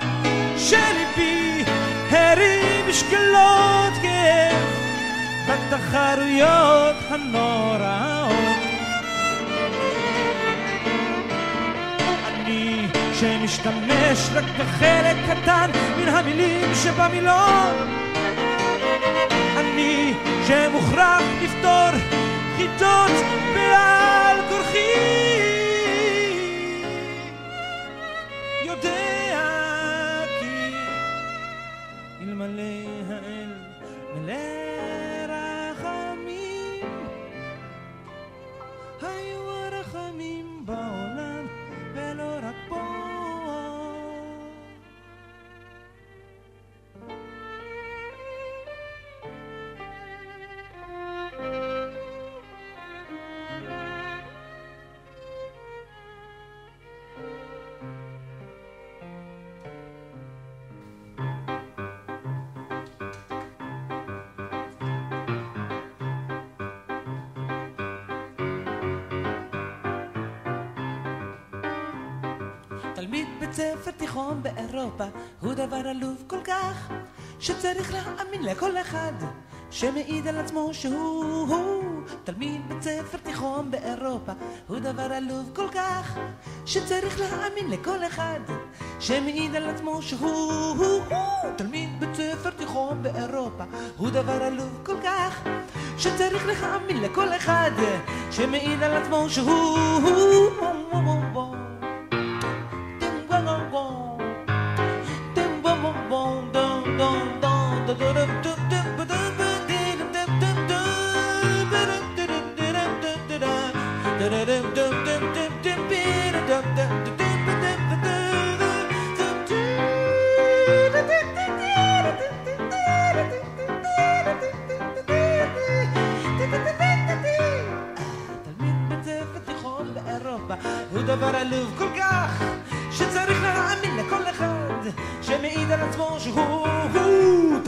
שליבי הרים משקלות כאב בתחרויות הנוראות. אני שמשתמש רק בחלק קטן מן המילים שבמילון אני שמוכרח לפתור חידות בעל כורחי באירופה הוא דבר עלוב כל כך שצריך להאמין לכל אחד שמעיד על עצמו שהוא הוא תלמיד בית ספר תיכון באירופה. הוא דבר עלוב כל כך שצריך להאמין לכל אחד שמעיד על עצמו שהוא תלמיד בית ספר תיכון באירופה, הוא דבר עלוב כל כך, שצריך להאמין לכל אחד, שמעיד על עצמו שהוא... הוא דבר עלוב כל כך, שצריך להאמין לכל אחד, שמעיד על עצמו שהוא בית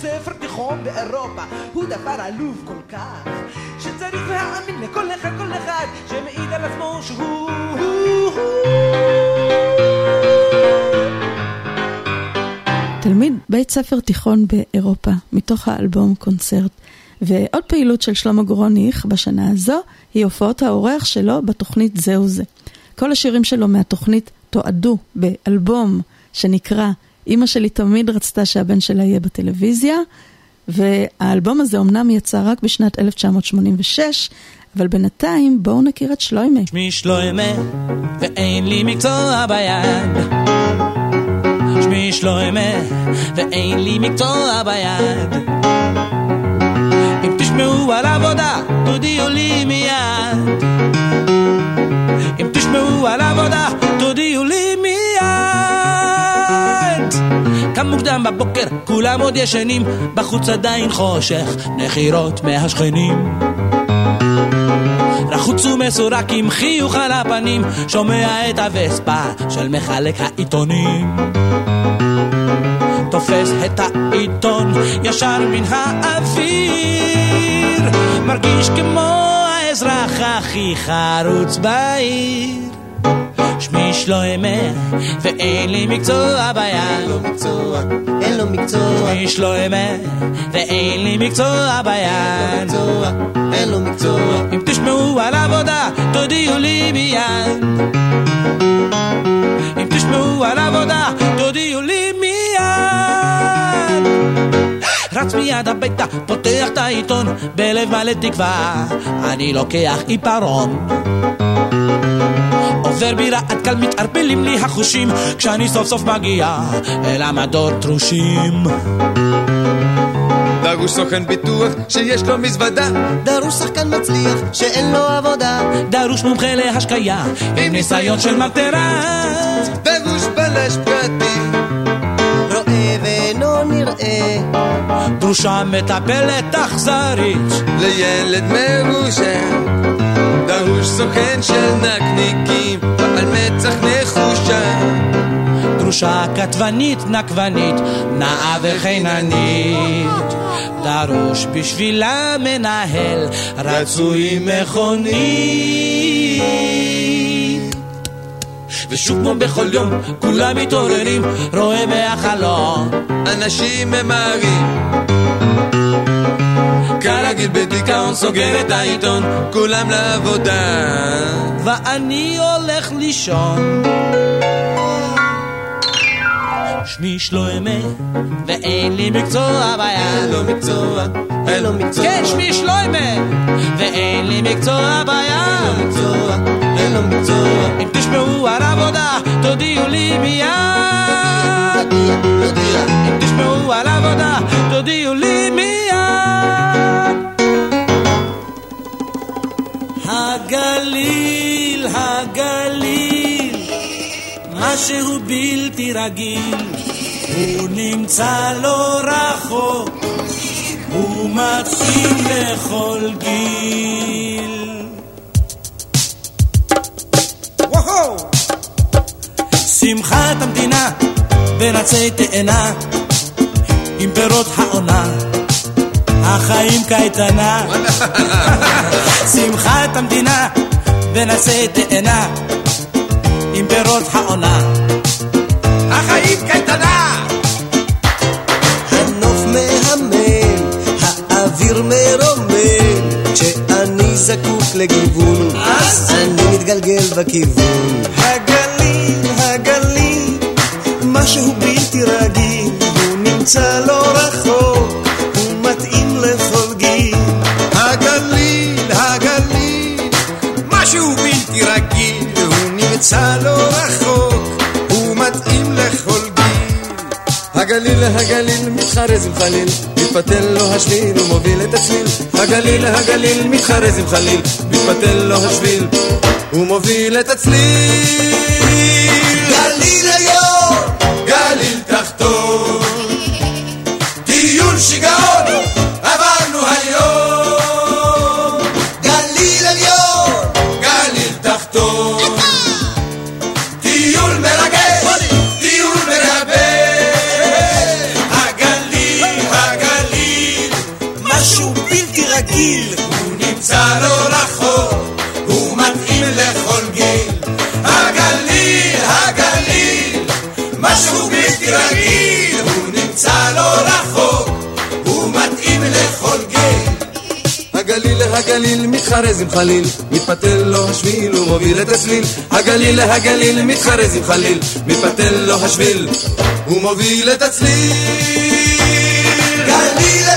ספר תיכון באירופה, הוא דבר עלוב כל כך, שצריך להאמין לכל אחד, כל אחד, שמעיד על עצמו שהוא... תלמיד בית ספר תיכון באירופה, מתוך האלבום קונצרט. ועוד פעילות של שלמה גרוניך בשנה הזו, היא הופעות האורח שלו בתוכנית זהו זה. כל השירים שלו מהתוכנית תועדו באלבום שנקרא "אימא שלי תמיד רצתה שהבן שלה יהיה בטלוויזיה", והאלבום הזה אמנם יצא רק בשנת 1986, אבל בינתיים בואו נכיר את שלוימה. שמי שלוימה, ואין לי מקצוע ביד. שמי שלוימה, ואין לי מקצוע ביד. אם תשמעו על עבודה, תודיעו לי מיד. אם תשמעו על עבודה, תודיעו לי קם מוקדם בבוקר, כולם עוד ישנים, בחוץ עדיין חושך, נחירות מהשכנים. לחוץ ומסורק עם חיוך על הפנים, שומע את הווספה של מחלק העיתונים. תופס את העיתון ישר מן האוויר, מרגיש כמו האזרח הכי חרוץ בעיר. שמי שלוימה, ואין לי מקצוע ביד. אין לו מקצוע, אין לו מקצוע. שמי שלוימה, ואין לי מקצוע ביד. אין לו מקצוע. אם תשמעו על עבודה, תודיעו לי מיד. אם תשמעו על עבודה, תודיעו לי מיד. רץ מיד הביתה, פותח את העיתון, בלב מלא תקווה, אני לוקח עיפרון. עובר ברעד קל, מתערפלים לי החושים, כשאני סוף סוף מגיע אל המדור טרושים. דרוש סוכן ביטוח שיש לו מזוודה דרוש שחקן מצליח שאין לו עבודה דרוש מומחה להשקיה עם ניסיון של מטרה. דרוש בלש פרטי. רואה ואינו נראה. דרושה מטפלת אכזרית. לילד מרושע דרוש סוכן של נקניקים על מצח נחושה. דרושה כתבנית נקבנית נאה וחיננית. דרוש בשביל המנהל רצוי מכונית. ושוב כמו בכל יום כולם מתעוררים רואה מהחלון אנשים ממהרים כרגיל בדיכאון סוגר את העיתון כולם לעבודה ואני הולך לישון שמי שלוימה, ואין לי מקצוע ביד. לו מקצוע, אין לו מקצוע. כן, שמי שלוימה, ואין לי מקצוע ביד. אין לו מקצוע, אין לו מקצוע. אם תשמעו על עבודה, תודיעו לי מיד. אם תשמעו על עבודה, תודיעו לי מיד. הגליל, הגליל, משהו בלתי רגיל. הוא נמצא לא רחוק, הוא מתאים לכל גיל. שמחת המדינה בין עצי תאנה, עם פירות העונה, החיים קייטנה. שמחת המדינה עצי תאנה, עם פירות העונה. החיים קייטנה! הנוף מהמם, האוויר מרומם, כשאני זקוק לגיוון, אז אני מתגלגל בכיוון. הגליל, הגליל, משהו בלתי רגיל, הוא נמצא לא רחוק, נמצא לא רחוק, הוא מתאים לכל גיל. הגליל, הגליל, מתחרז עם חליל, מתפתל לו השביל ומוביל את הצליל. הגליל, הגליל, מתחרז עם חליל, מתפתל לו השביל ומוביל את הצליל. הגליל, מתחרז עם חליל, מתפתל לו השביל ומוביל את הצליל. הגליל, הגליל, מתחרז עם חליל, מתפתל לו השביל ומוביל את הצליל. גליל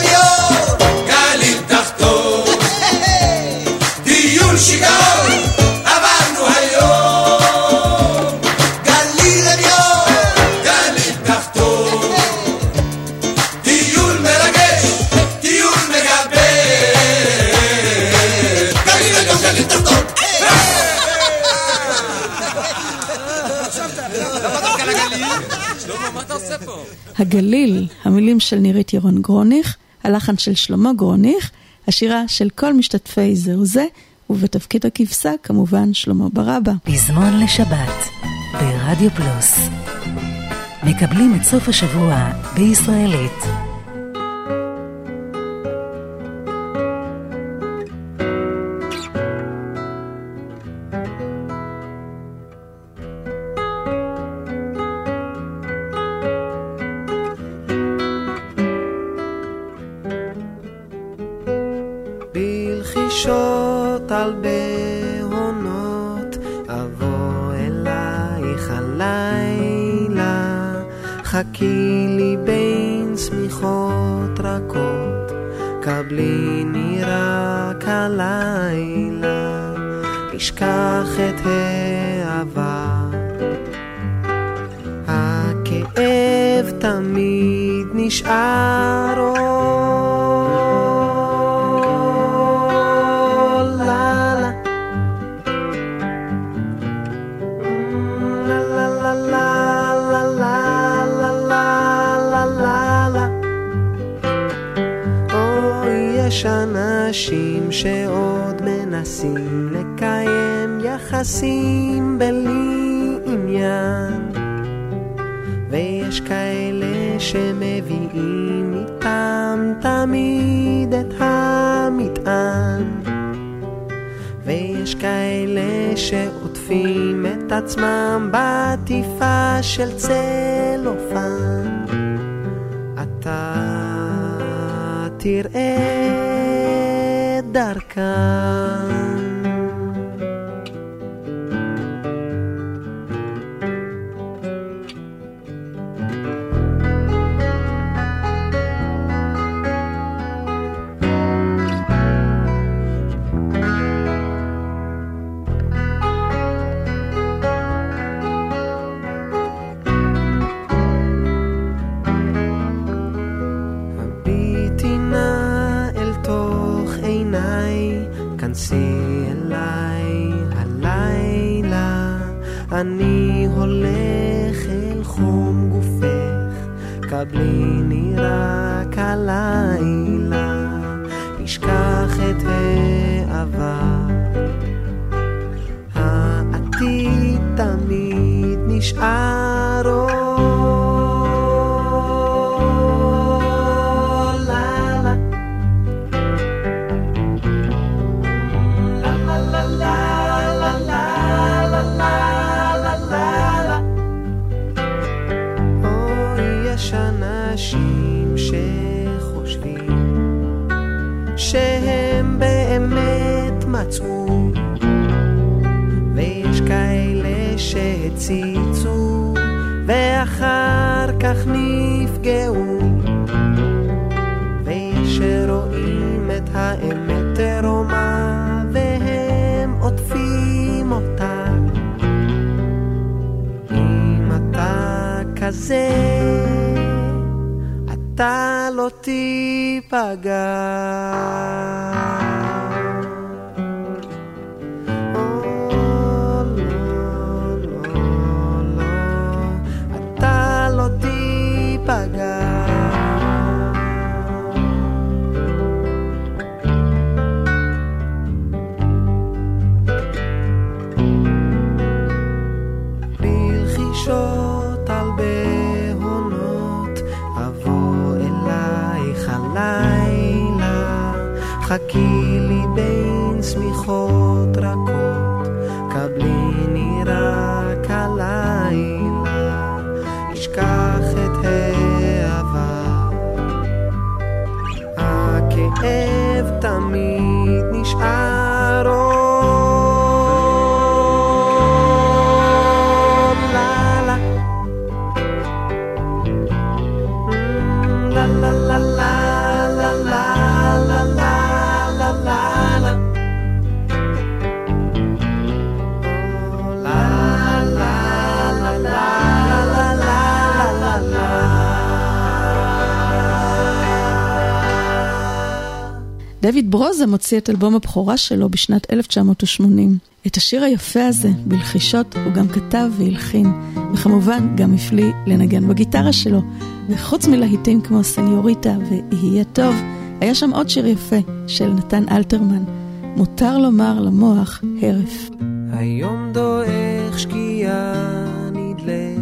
הגליל, המילים של נירית ירון גרוניך, הלחן של שלמה גרוניך, השירה של כל משתתפי זה, ובתפקיד הכבשה כמובן שלמה ברבא. פזמון לשבת ברדיו פלוס. מקבלים את סוף השבוע בישראלית. אני הולך אל חום גופך, קבליני רק הלילה. pagar. דויד ברוזה מוציא את אלבום הבכורה שלו בשנת 1980. את השיר היפה הזה, בלחישות, הוא גם כתב והלחין, וכמובן גם הפליא לנגן בגיטרה שלו. וחוץ מלהיטים כמו סניוריטה ו"יהיה טוב", היה שם עוד שיר יפה של נתן אלתרמן, מותר לומר למוח הרף. היום דועך שקיעה נדלקת,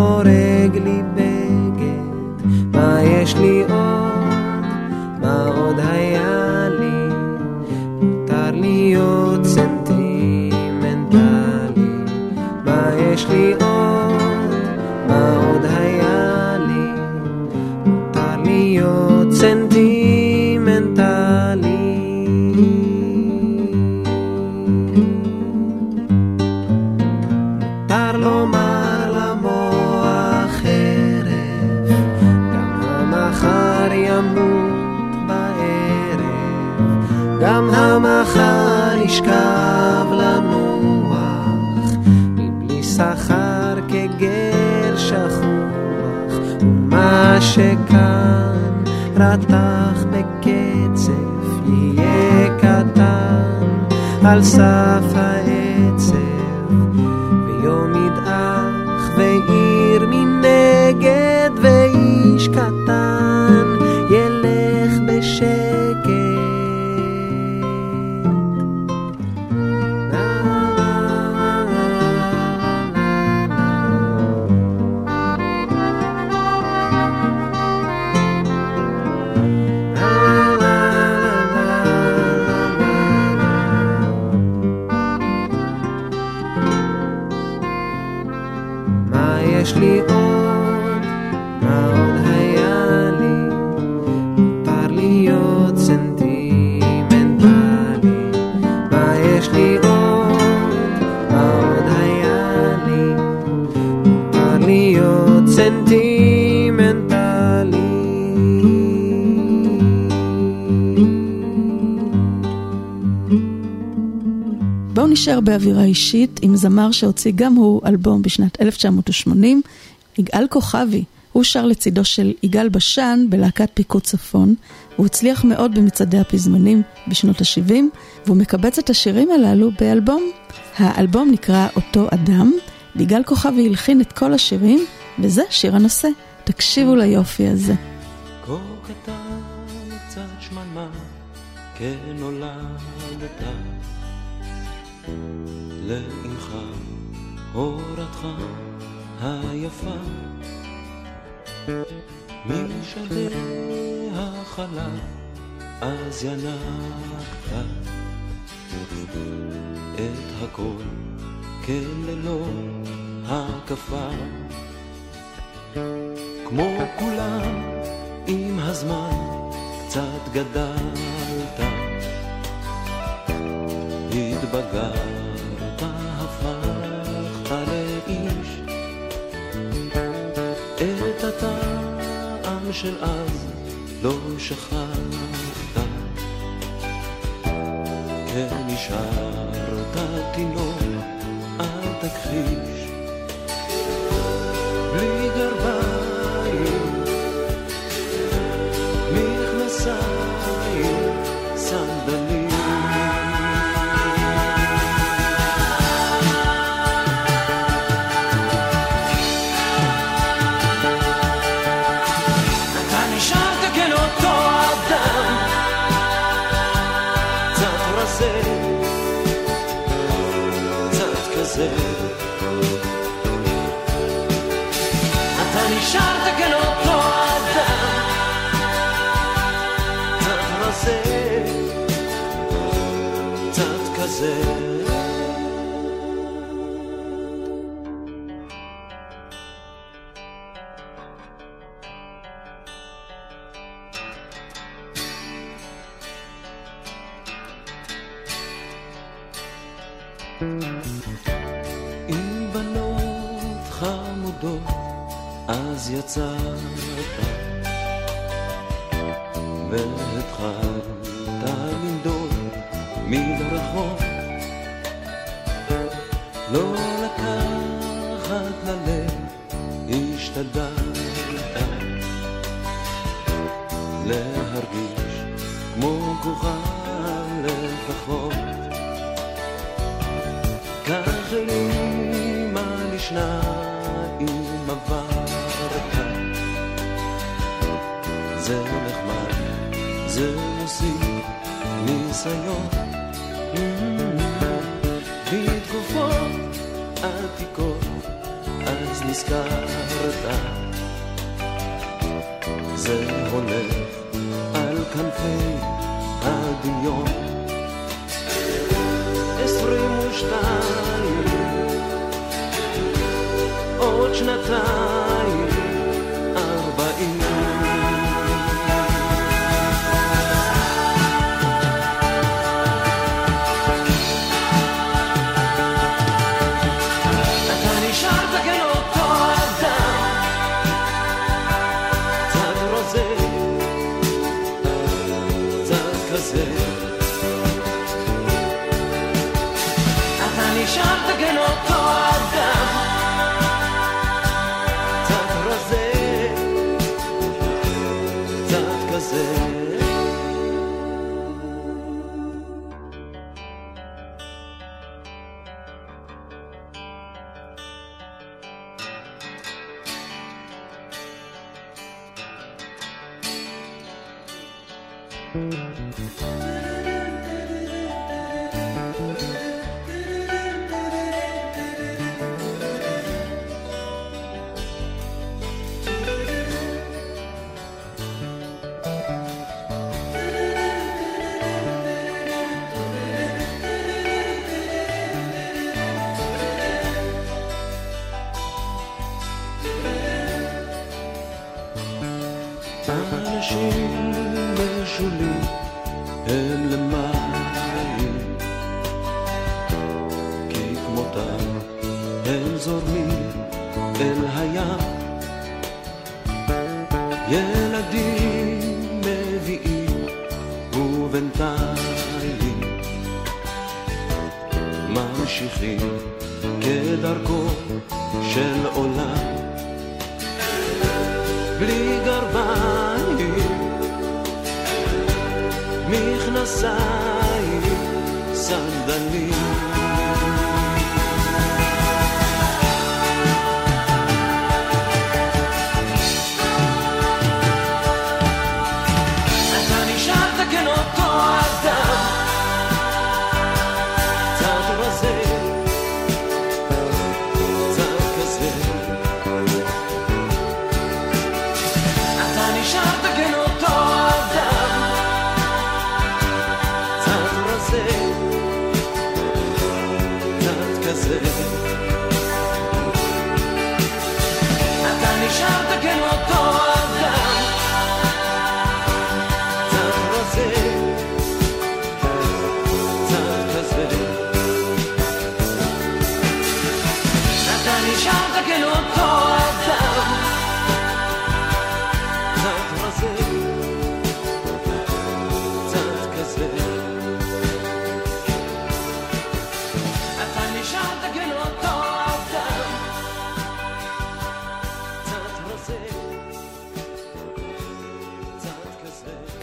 הורג לי בגד, מה יש לי עוד? שכאן רתח בקצף, יהיה קטן על סף העצב. נשאר באווירה אישית עם זמר שהוציא גם הוא אלבום בשנת 1980, יגאל כוכבי. הוא שר לצידו של יגאל בשן בלהקת פיקוד צפון, הוא הצליח מאוד במצעדי הפזמונים בשנות ה-70, והוא מקבץ את השירים הללו באלבום. האלבום נקרא אותו אדם, ויגאל כוכבי הלחין את כל השירים, וזה שיר הנושא. תקשיבו ליופי הזה. קטן קצת שממה, כן נולדת. לאמך, הורתך היפה, משדי החלל, אז ינקת את הכל כללא הקפה. כמו כולם, עם הזמן קצת גדלת, שבגרת הפכת לאיש. את הטעם של אז לא שכחת. כן, ונשארת תינוק אל תכחיש. בלי גרבה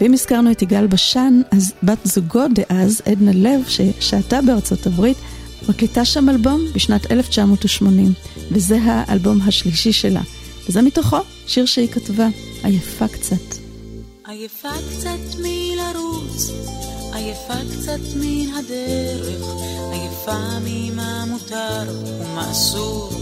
ואם הזכרנו את יגאל בשן, אז בת זוגו דאז, עדנה לב, ששהתה בארצות הברית, מקליטה שם אלבום בשנת 1980, וזה האלבום השלישי שלה. וזה מתוכו שיר שהיא כתבה, עייפה קצת. עייפה קצת מלרוץ, עייפה קצת מן הדרך, עייפה ממה מותר ומה אסור.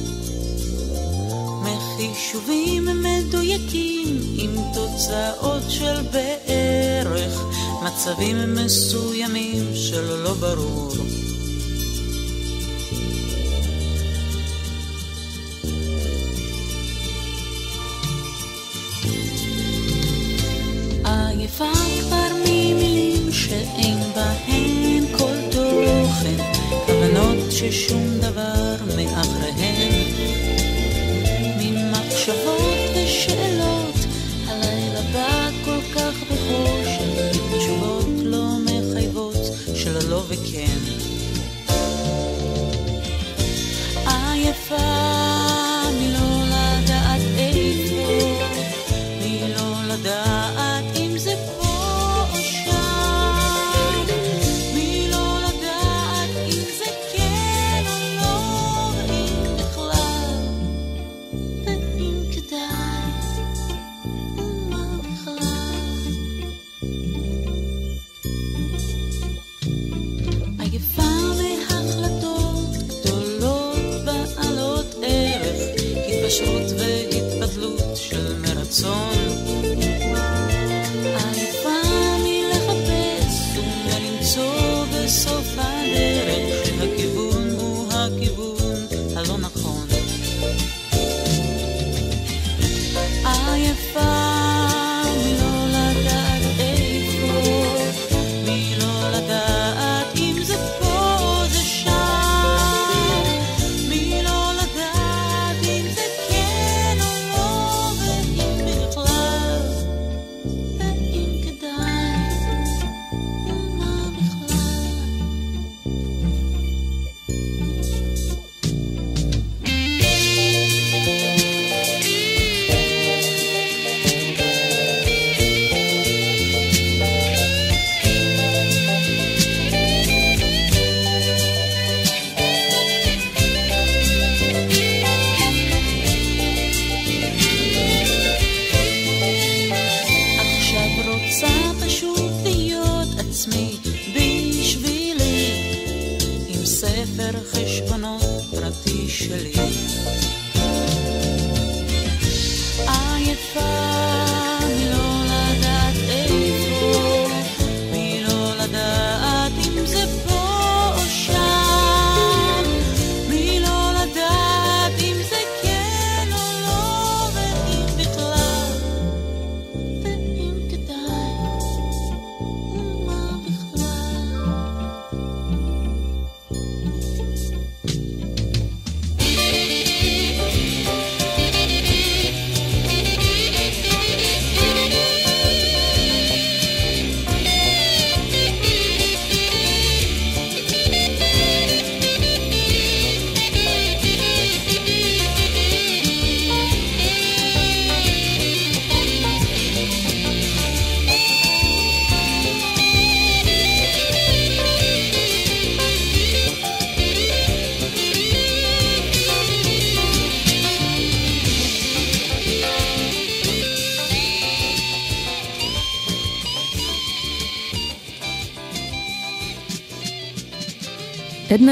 מחישובים מדויקים עם תוצאות של בערך, מצבים מסוימים של לא ברור. עייפה כבר ממילים שאין בהן כל תוכן, כוונות ששום דבר מאחריהן. ממחשבות ושאלות,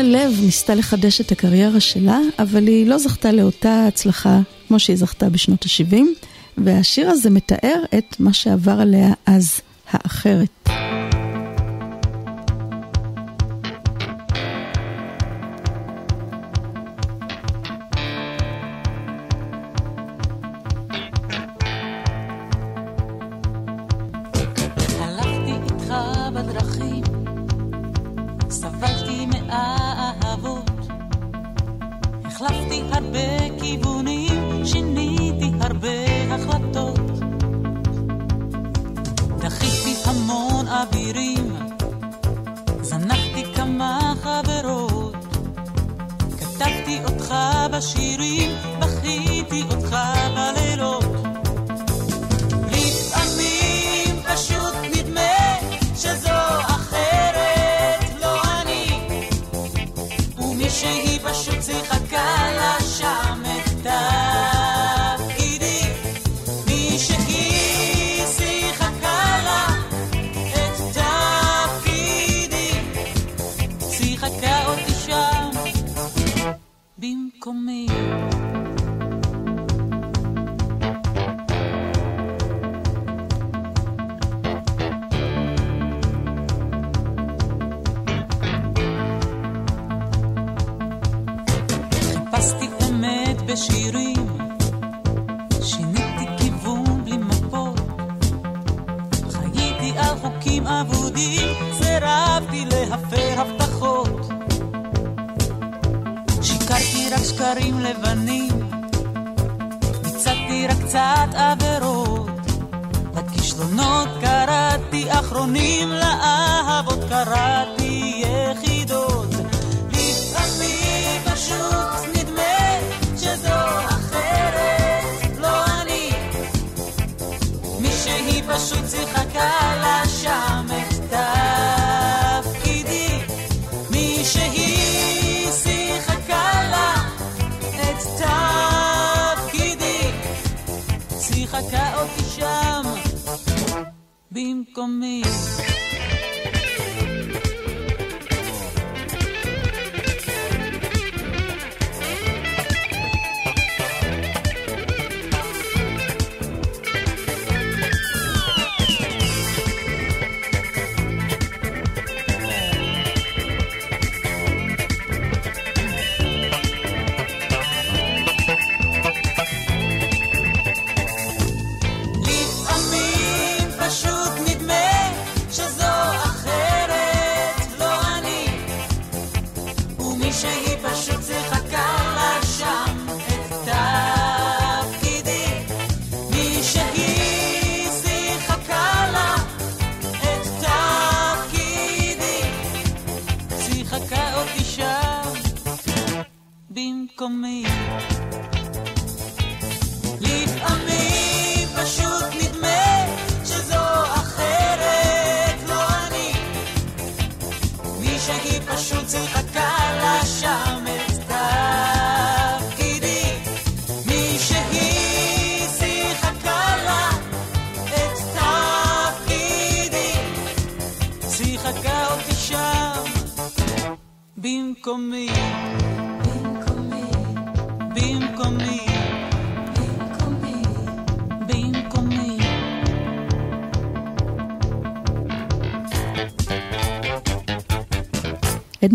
לב ניסתה לחדש את הקריירה שלה, אבל היא לא זכתה לאותה הצלחה כמו שהיא זכתה בשנות ה-70, והשיר הזה מתאר את מה שעבר עליה אז, האחרת.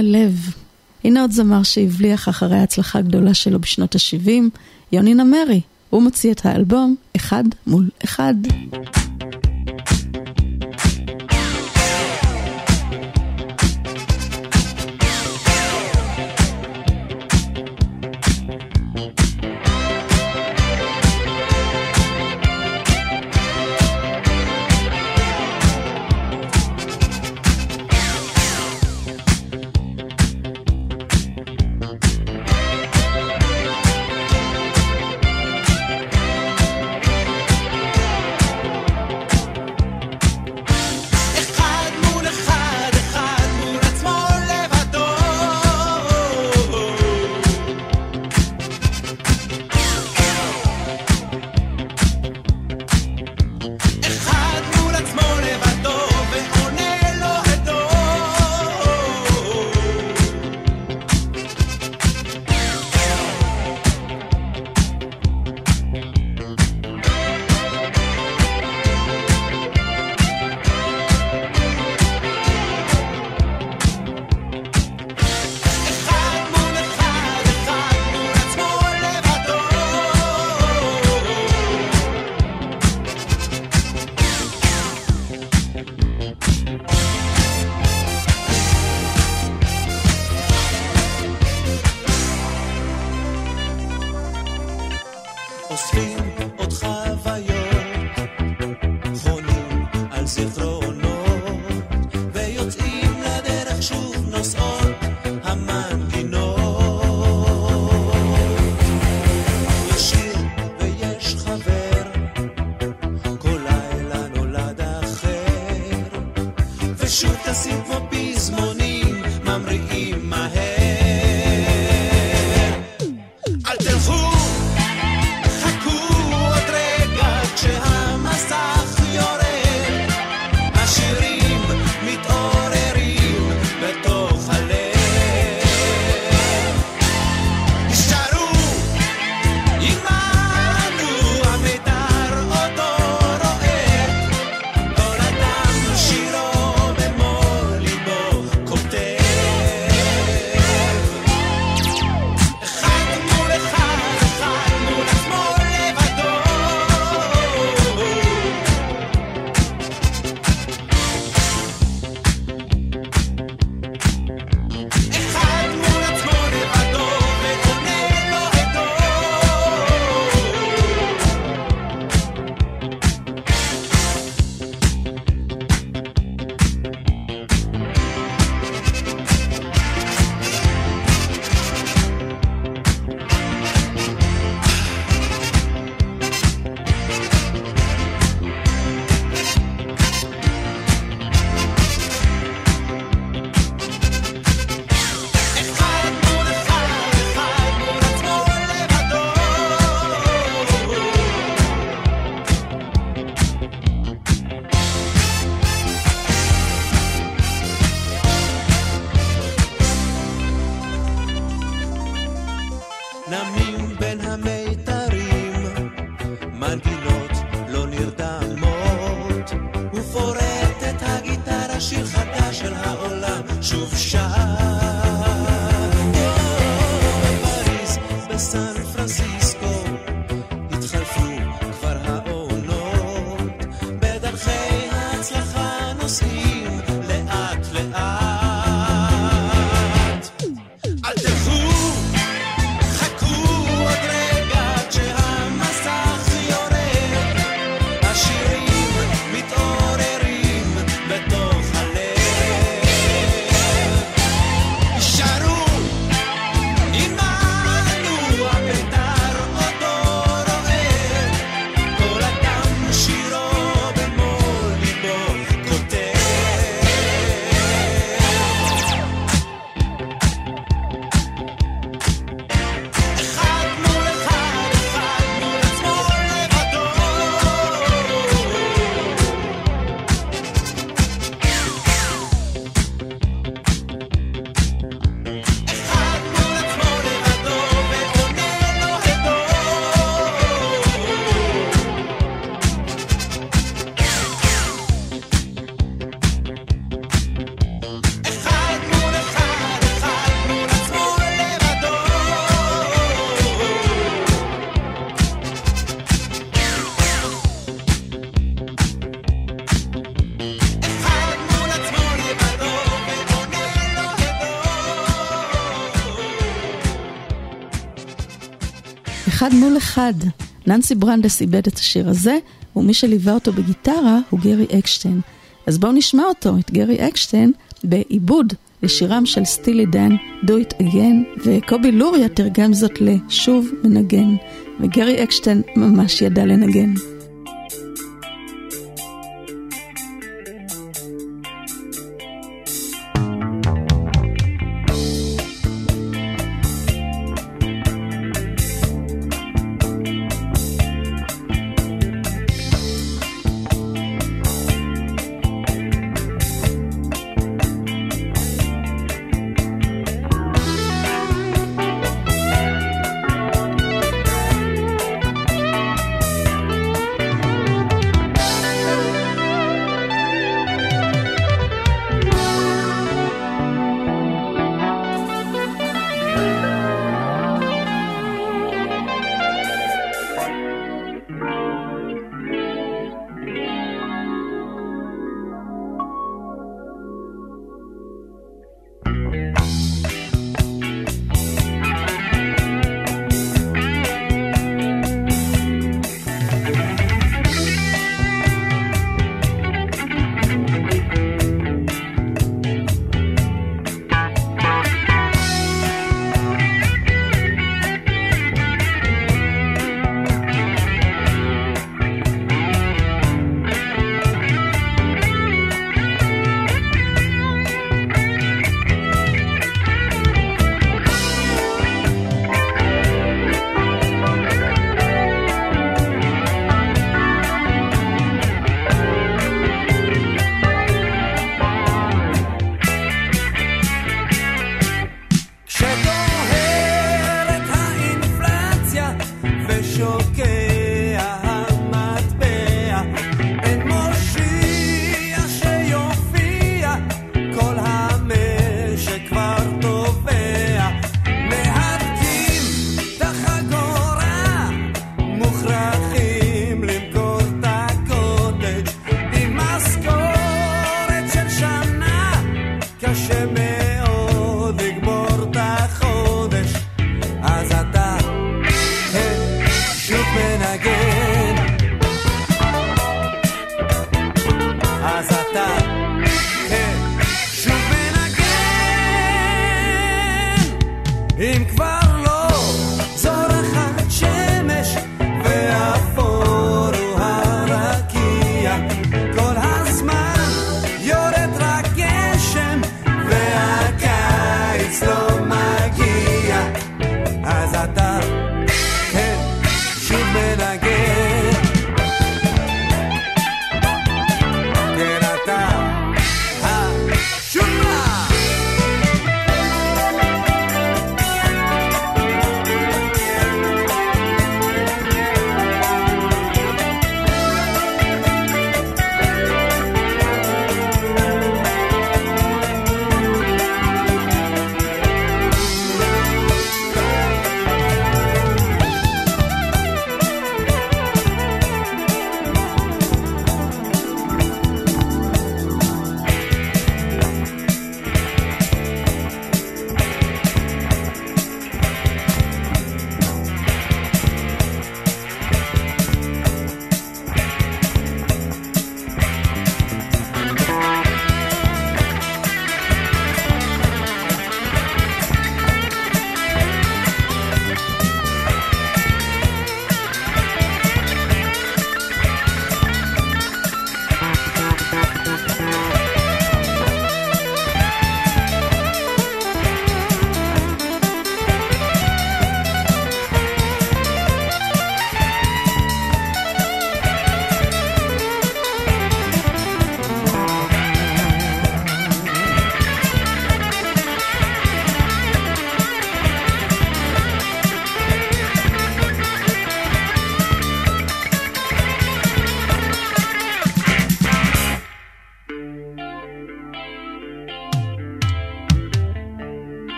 הלב. הנה עוד זמר שהבליח אחרי ההצלחה הגדולה שלו בשנות ה-70, יוני נמרי. הוא מוציא את האלבום אחד מול אחד. אחד מול אחד. ננסי ברנדס עיבד את השיר הזה, ומי שליווה אותו בגיטרה הוא גרי אקשטיין. אז בואו נשמע אותו, את גרי אקשטיין, בעיבוד לשירם של סטילי דן, Do It Again, וקובי לוריה תרגם זאת ל"שוב מנגן", וגרי אקשטיין ממש ידע לנגן.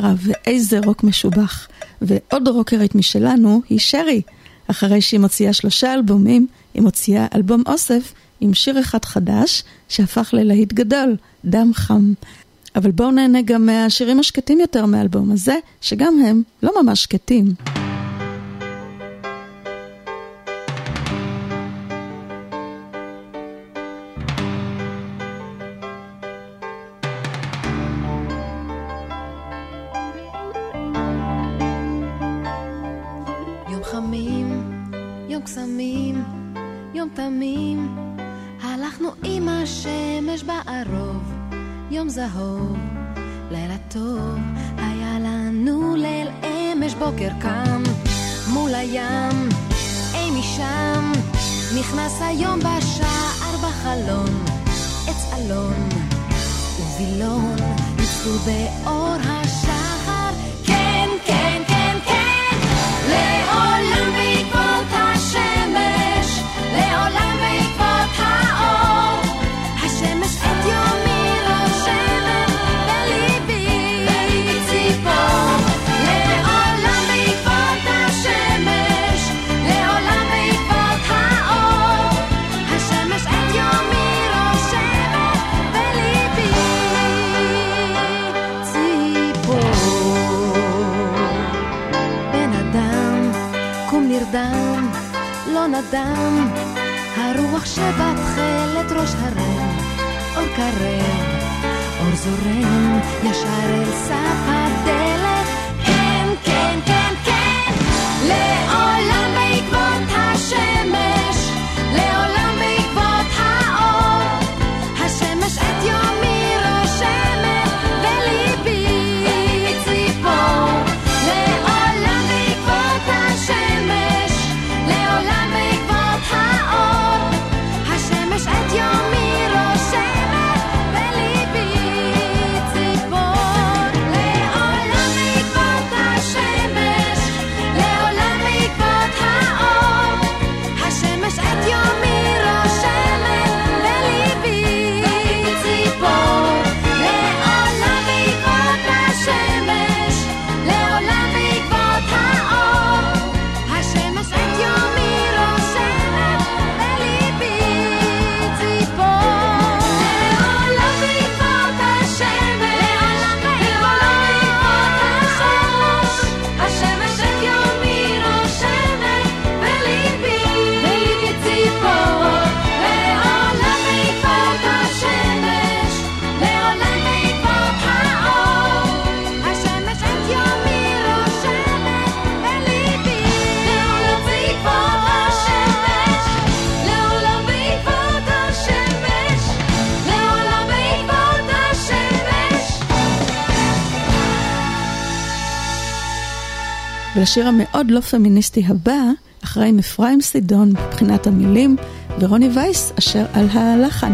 שרה, ואיזה רוק משובח. ועוד רוקרית משלנו היא שרי. אחרי שהיא מוציאה שלושה אלבומים, היא מוציאה אלבום אוסף עם שיר אחד חדש, שהפך ללהיט גדול, דם חם. אבל בואו נהנה גם מהשירים השקטים יותר מהאלבום הזה, שגם הם לא ממש שקטים. ולשיר המאוד לא פמיניסטי הבא, אחראים אפרים סידון מבחינת המילים, ורוני וייס אשר על הלחן.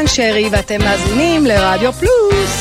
כאן שרי, ואתם מאזינים לרדיו פלוס.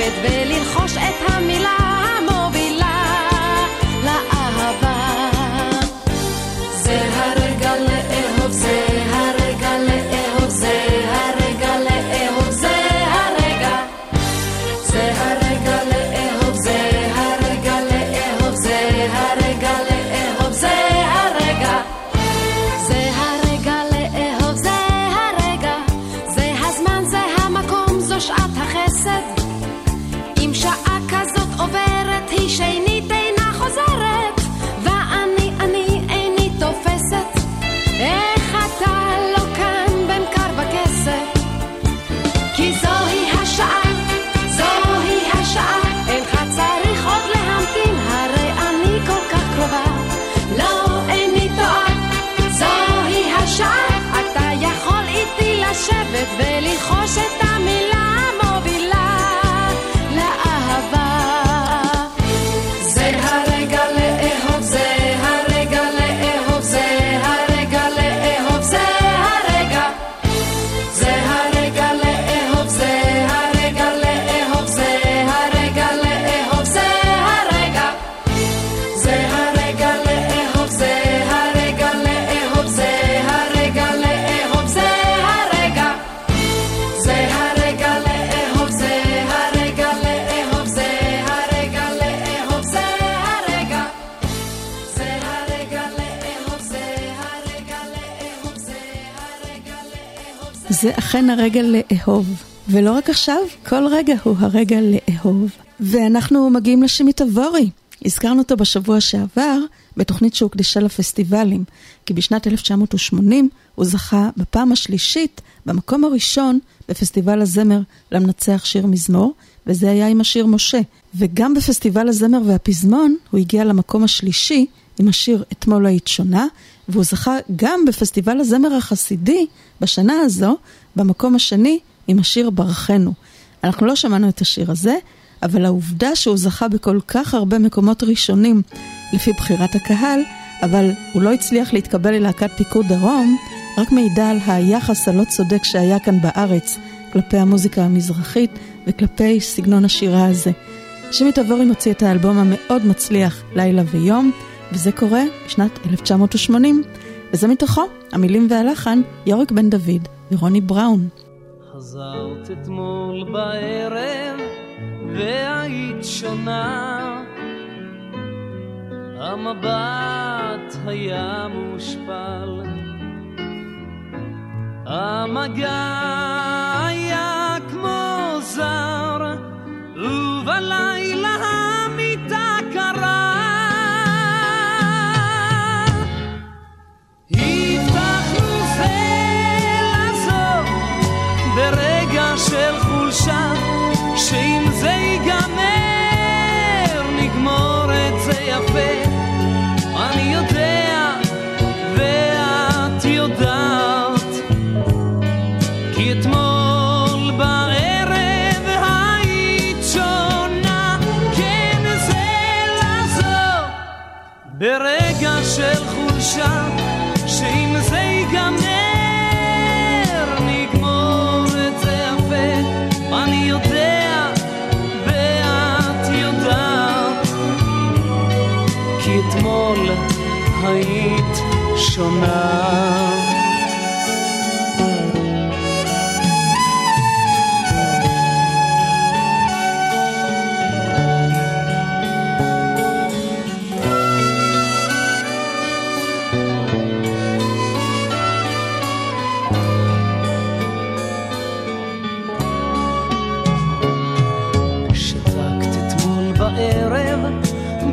לשבת וללחוש אכן הרגע לאהוב. ולא רק עכשיו, כל רגע הוא הרגע לאהוב. ואנחנו מגיעים לשימי תבורי. הזכרנו אותו בשבוע שעבר בתוכנית שהוקדשה לפסטיבלים, כי בשנת 1980 הוא זכה בפעם השלישית, במקום הראשון, בפסטיבל הזמר למנצח שיר מזמור, וזה היה עם השיר משה. וגם בפסטיבל הזמר והפזמון הוא הגיע למקום השלישי עם השיר אתמול היית שונה, והוא זכה גם בפסטיבל הזמר החסידי בשנה הזו, במקום השני עם השיר ברכנו. אנחנו לא שמענו את השיר הזה, אבל העובדה שהוא זכה בכל כך הרבה מקומות ראשונים לפי בחירת הקהל, אבל הוא לא הצליח להתקבל ללהקת פיקוד דרום, רק מעידה על היחס הלא צודק שהיה כאן בארץ כלפי המוזיקה המזרחית וכלפי סגנון השירה הזה. שימי תבורי מוציא את האלבום המאוד מצליח לילה ויום, וזה קורה בשנת 1980, וזה מתוכו, המילים והלחן, יוריק בן דוד ורוני בראון. חזרת אתמול בערב והיית שונה המבט היה מושפל המגע היה כמו זר ובלילה ברגע של חולשה ראשונה.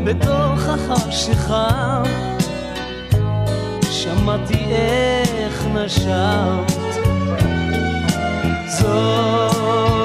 בתוך החשיכה שמעתי איך נשמת. זאת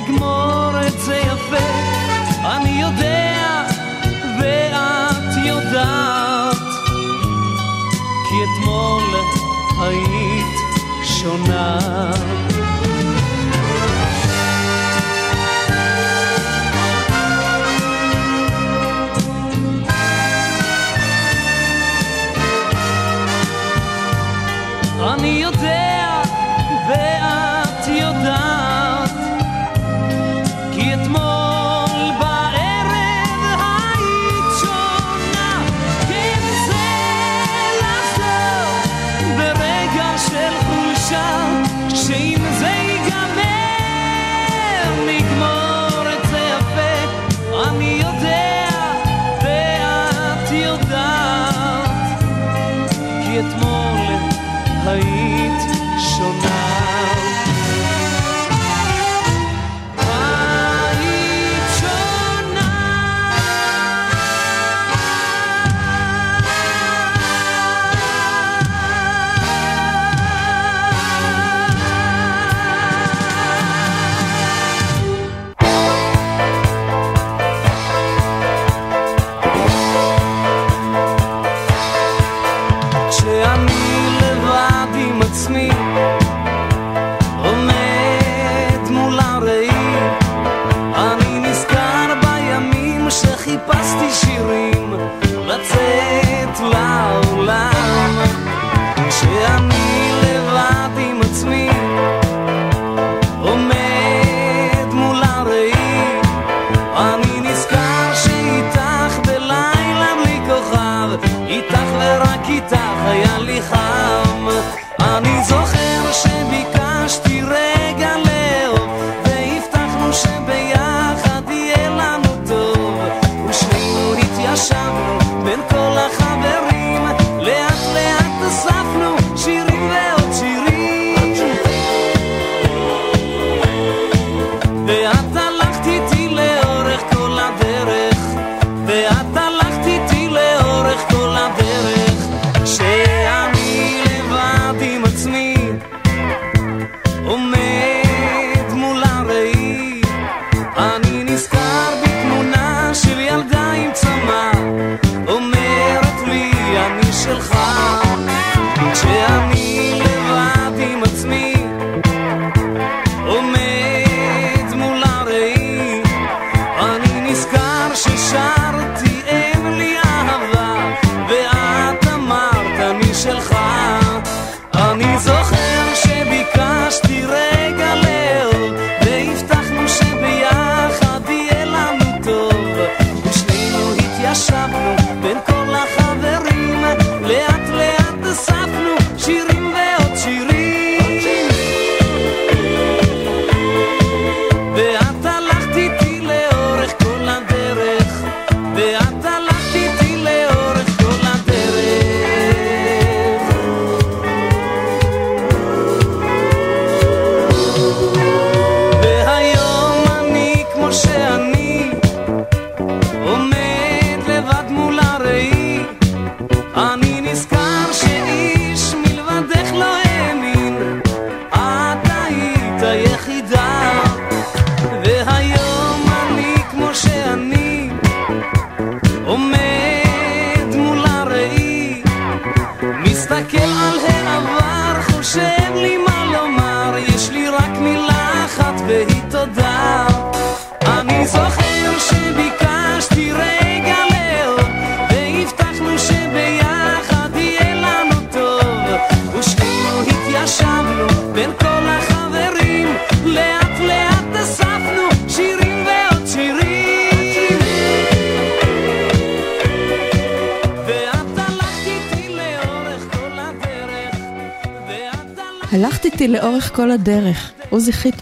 נגמור את זה יפה, אני יודע ואת יודעת, כי אתמול היית שונה. אני יודע ואת יודעת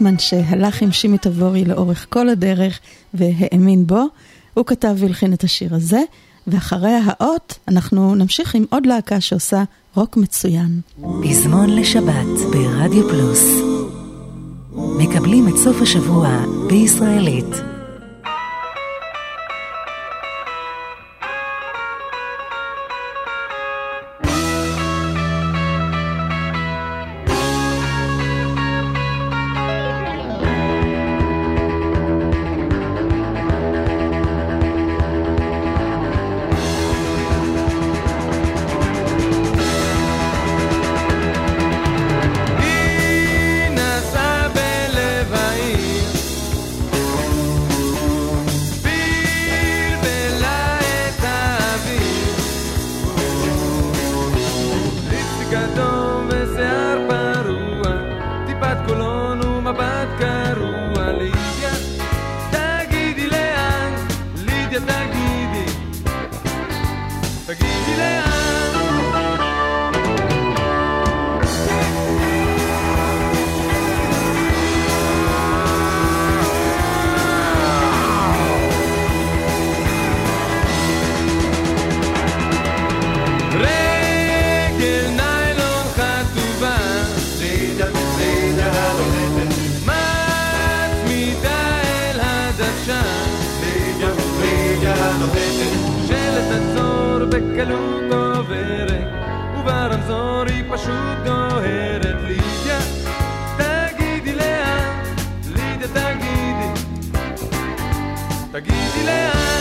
וייטמן שהלך עם שימי תבורי לאורך כל הדרך והאמין בו. הוא כתב והלחין את השיר הזה, ואחרי האות אנחנו נמשיך עם עוד להקה שעושה רוק מצוין. פזמון לשבת ברדיו פלוס. מקבלים את סוף השבוע בישראלית. בקלות עוברת, וברמזור היא פשוט דוהרת. לידיה, תגידי לאן, לידיה תגידי, תגידי לאן.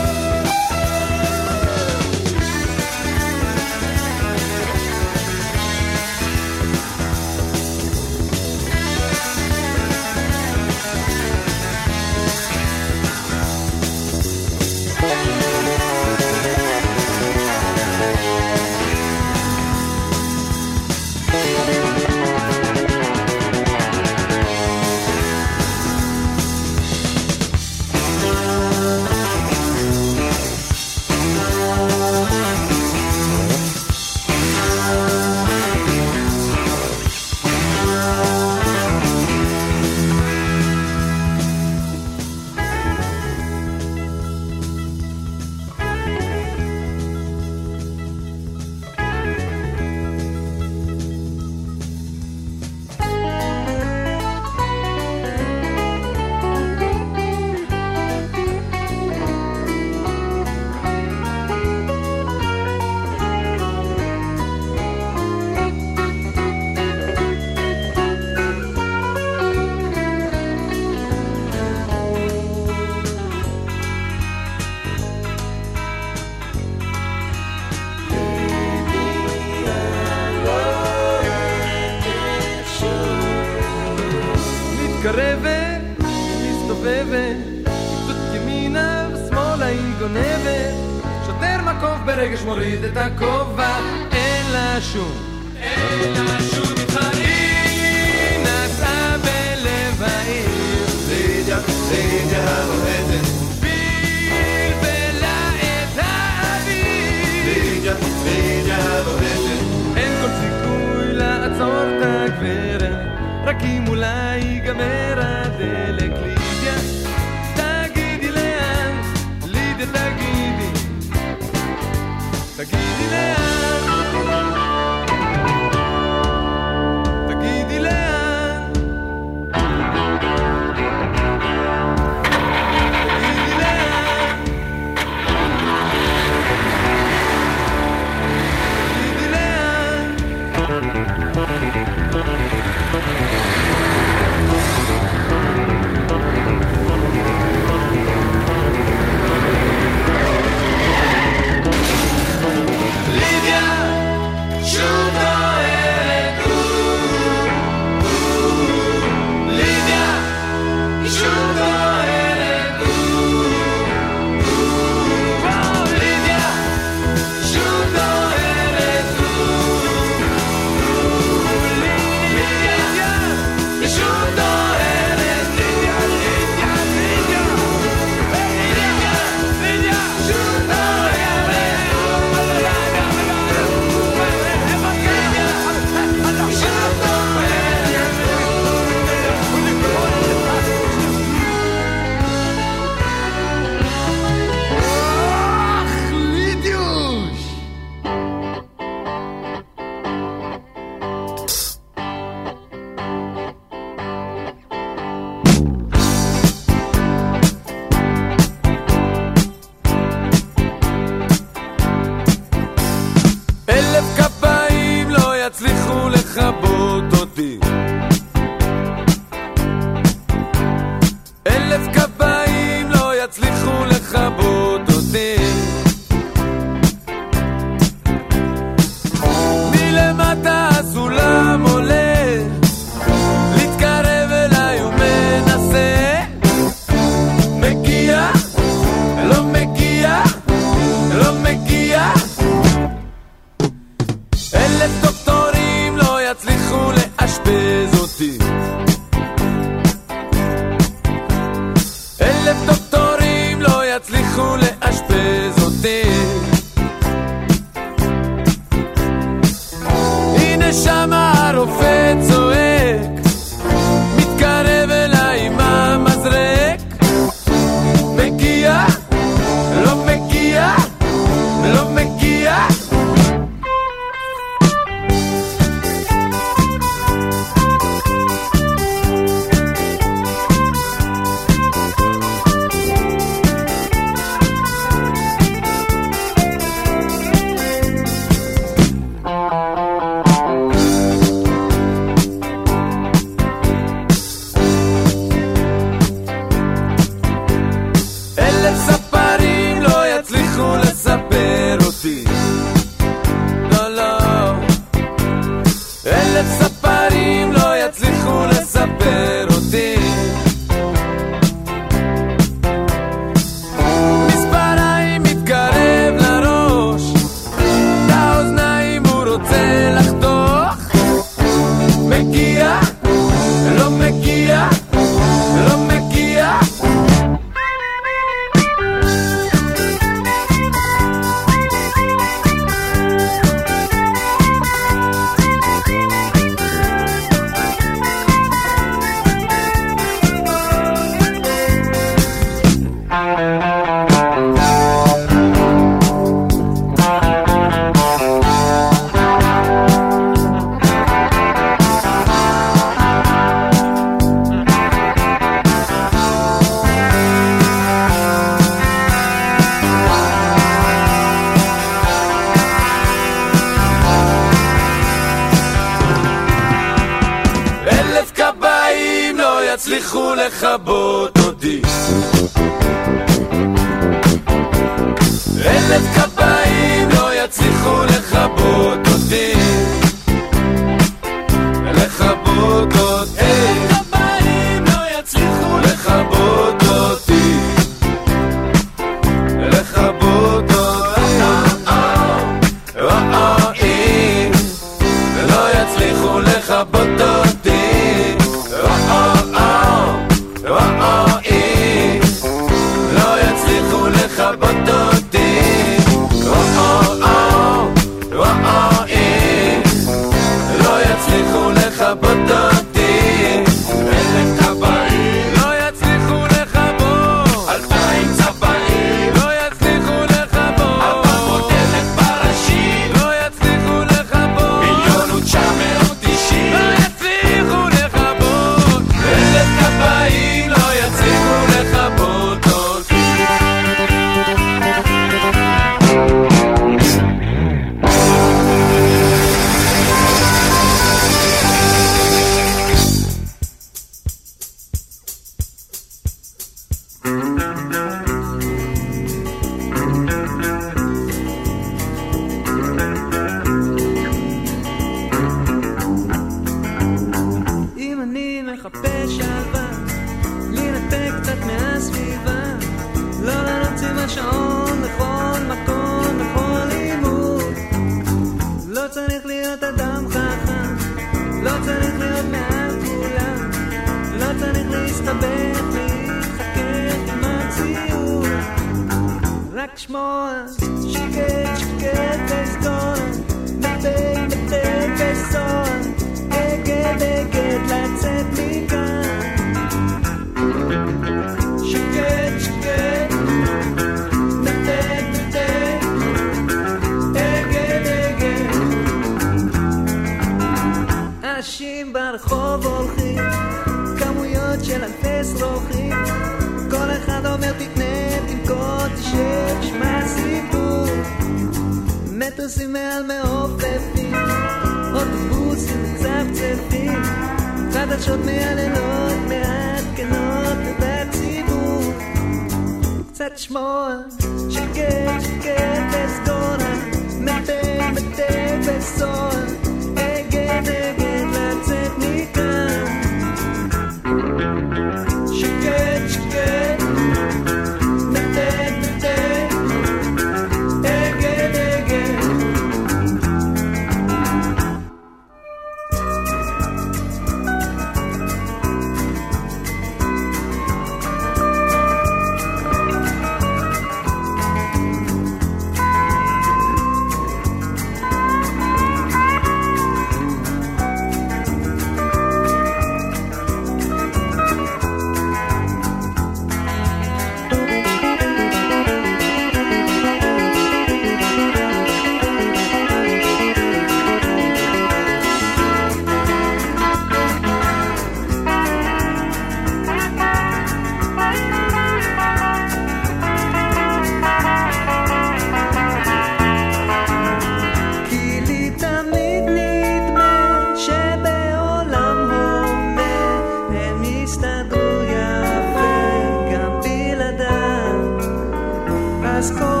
las.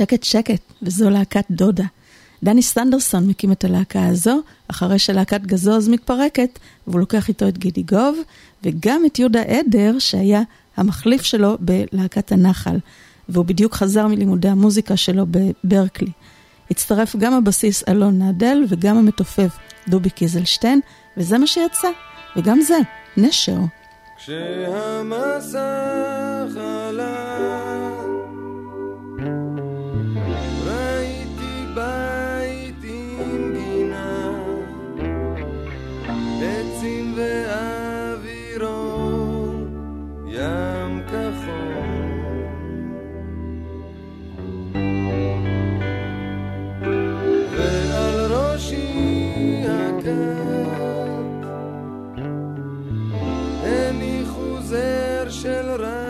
שקט שקט, וזו להקת דודה. דני סנדרסון מקים את הלהקה הזו, אחרי שלהקת גזוז מתפרקת, והוא לוקח איתו את גידי גוב, וגם את יהודה עדר, שהיה המחליף שלו בלהקת הנחל, והוא בדיוק חזר מלימודי המוזיקה שלו בברקלי. הצטרף גם הבסיס אלון נדל וגם המתופף דובי קיזלשטיין, וזה מה שיצא, וגם זה, נשר. כשהמסך עלה الرأي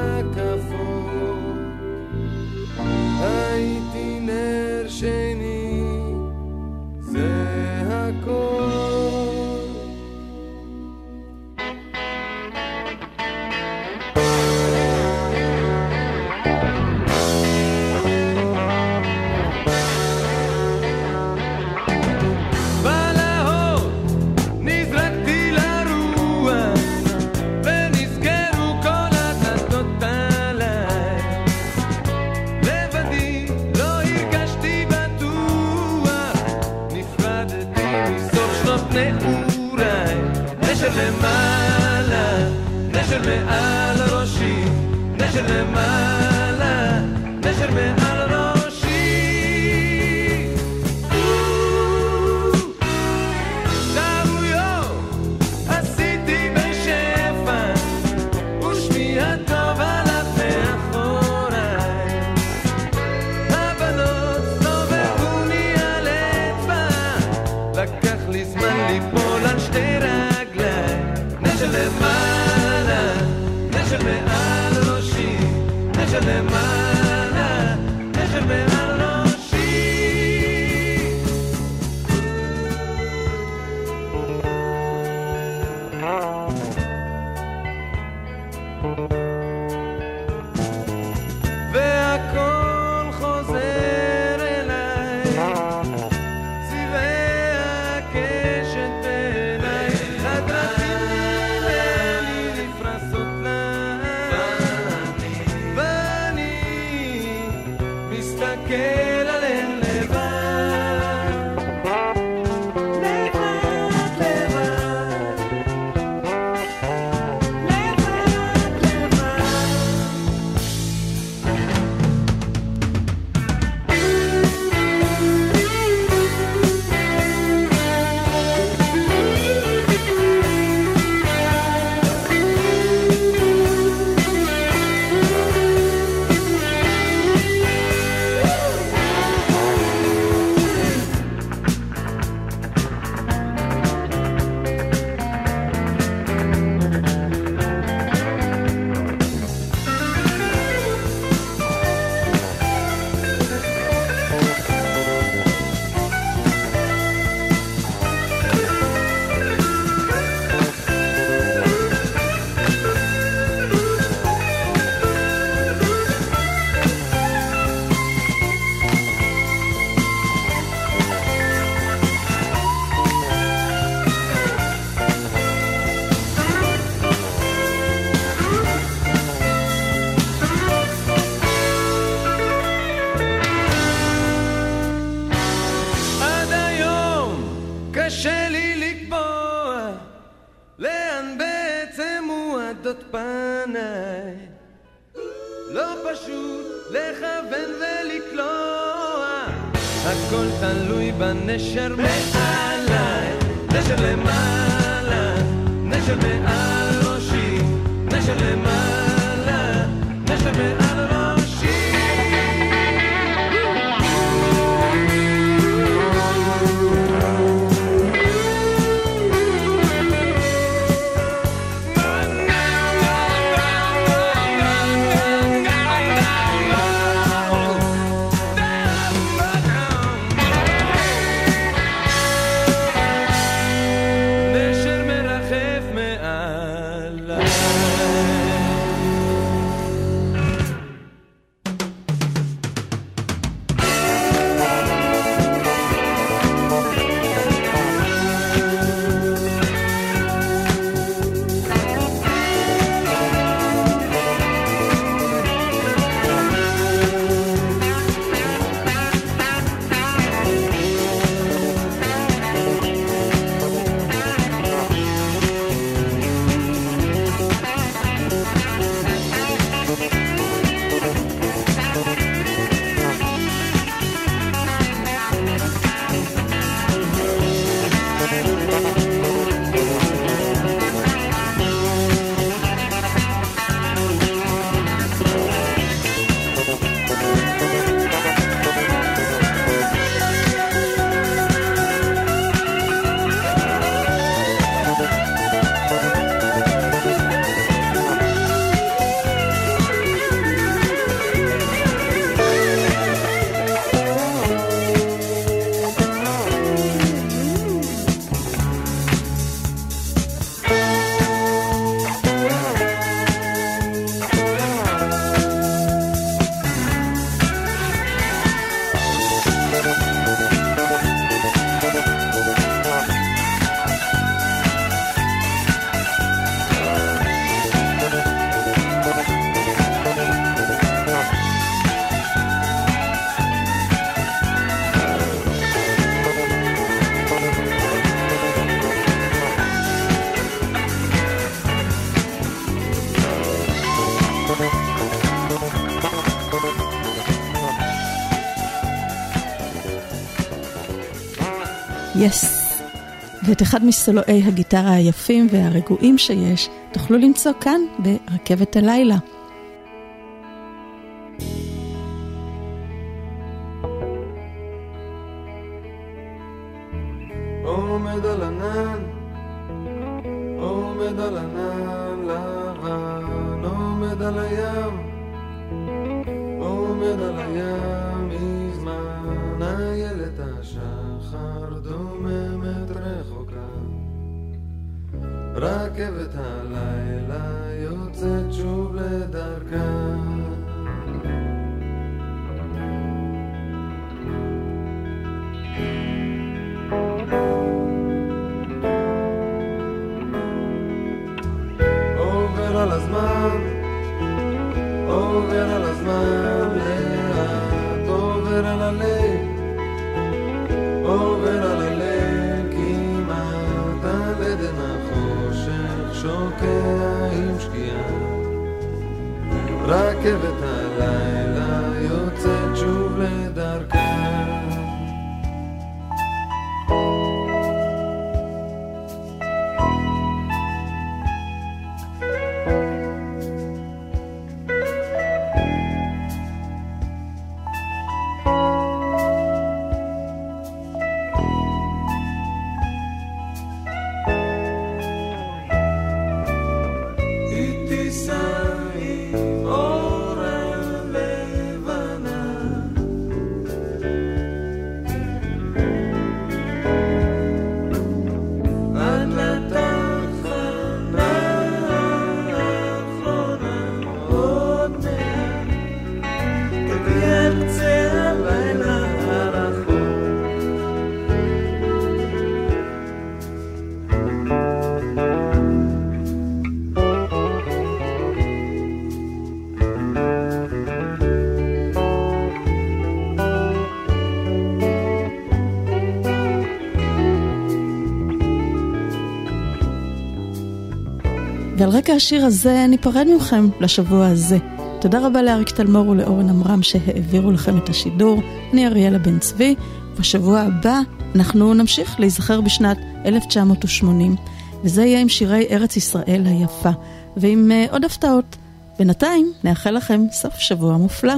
ואת אחד מסולואי הגיטרה היפים והרגועים שיש תוכלו למצוא כאן ברכבת הלילה. רקע השיר הזה ניפרד מכם לשבוע הזה. תודה רבה לאריק תלמור ולאורן עמרם שהעבירו לכם את השידור. אני אריאלה בן צבי. בשבוע הבא אנחנו נמשיך להיזכר בשנת 1980, וזה יהיה עם שירי ארץ ישראל היפה, ועם uh, עוד הפתעות. בינתיים נאחל לכם סוף שבוע מופלא.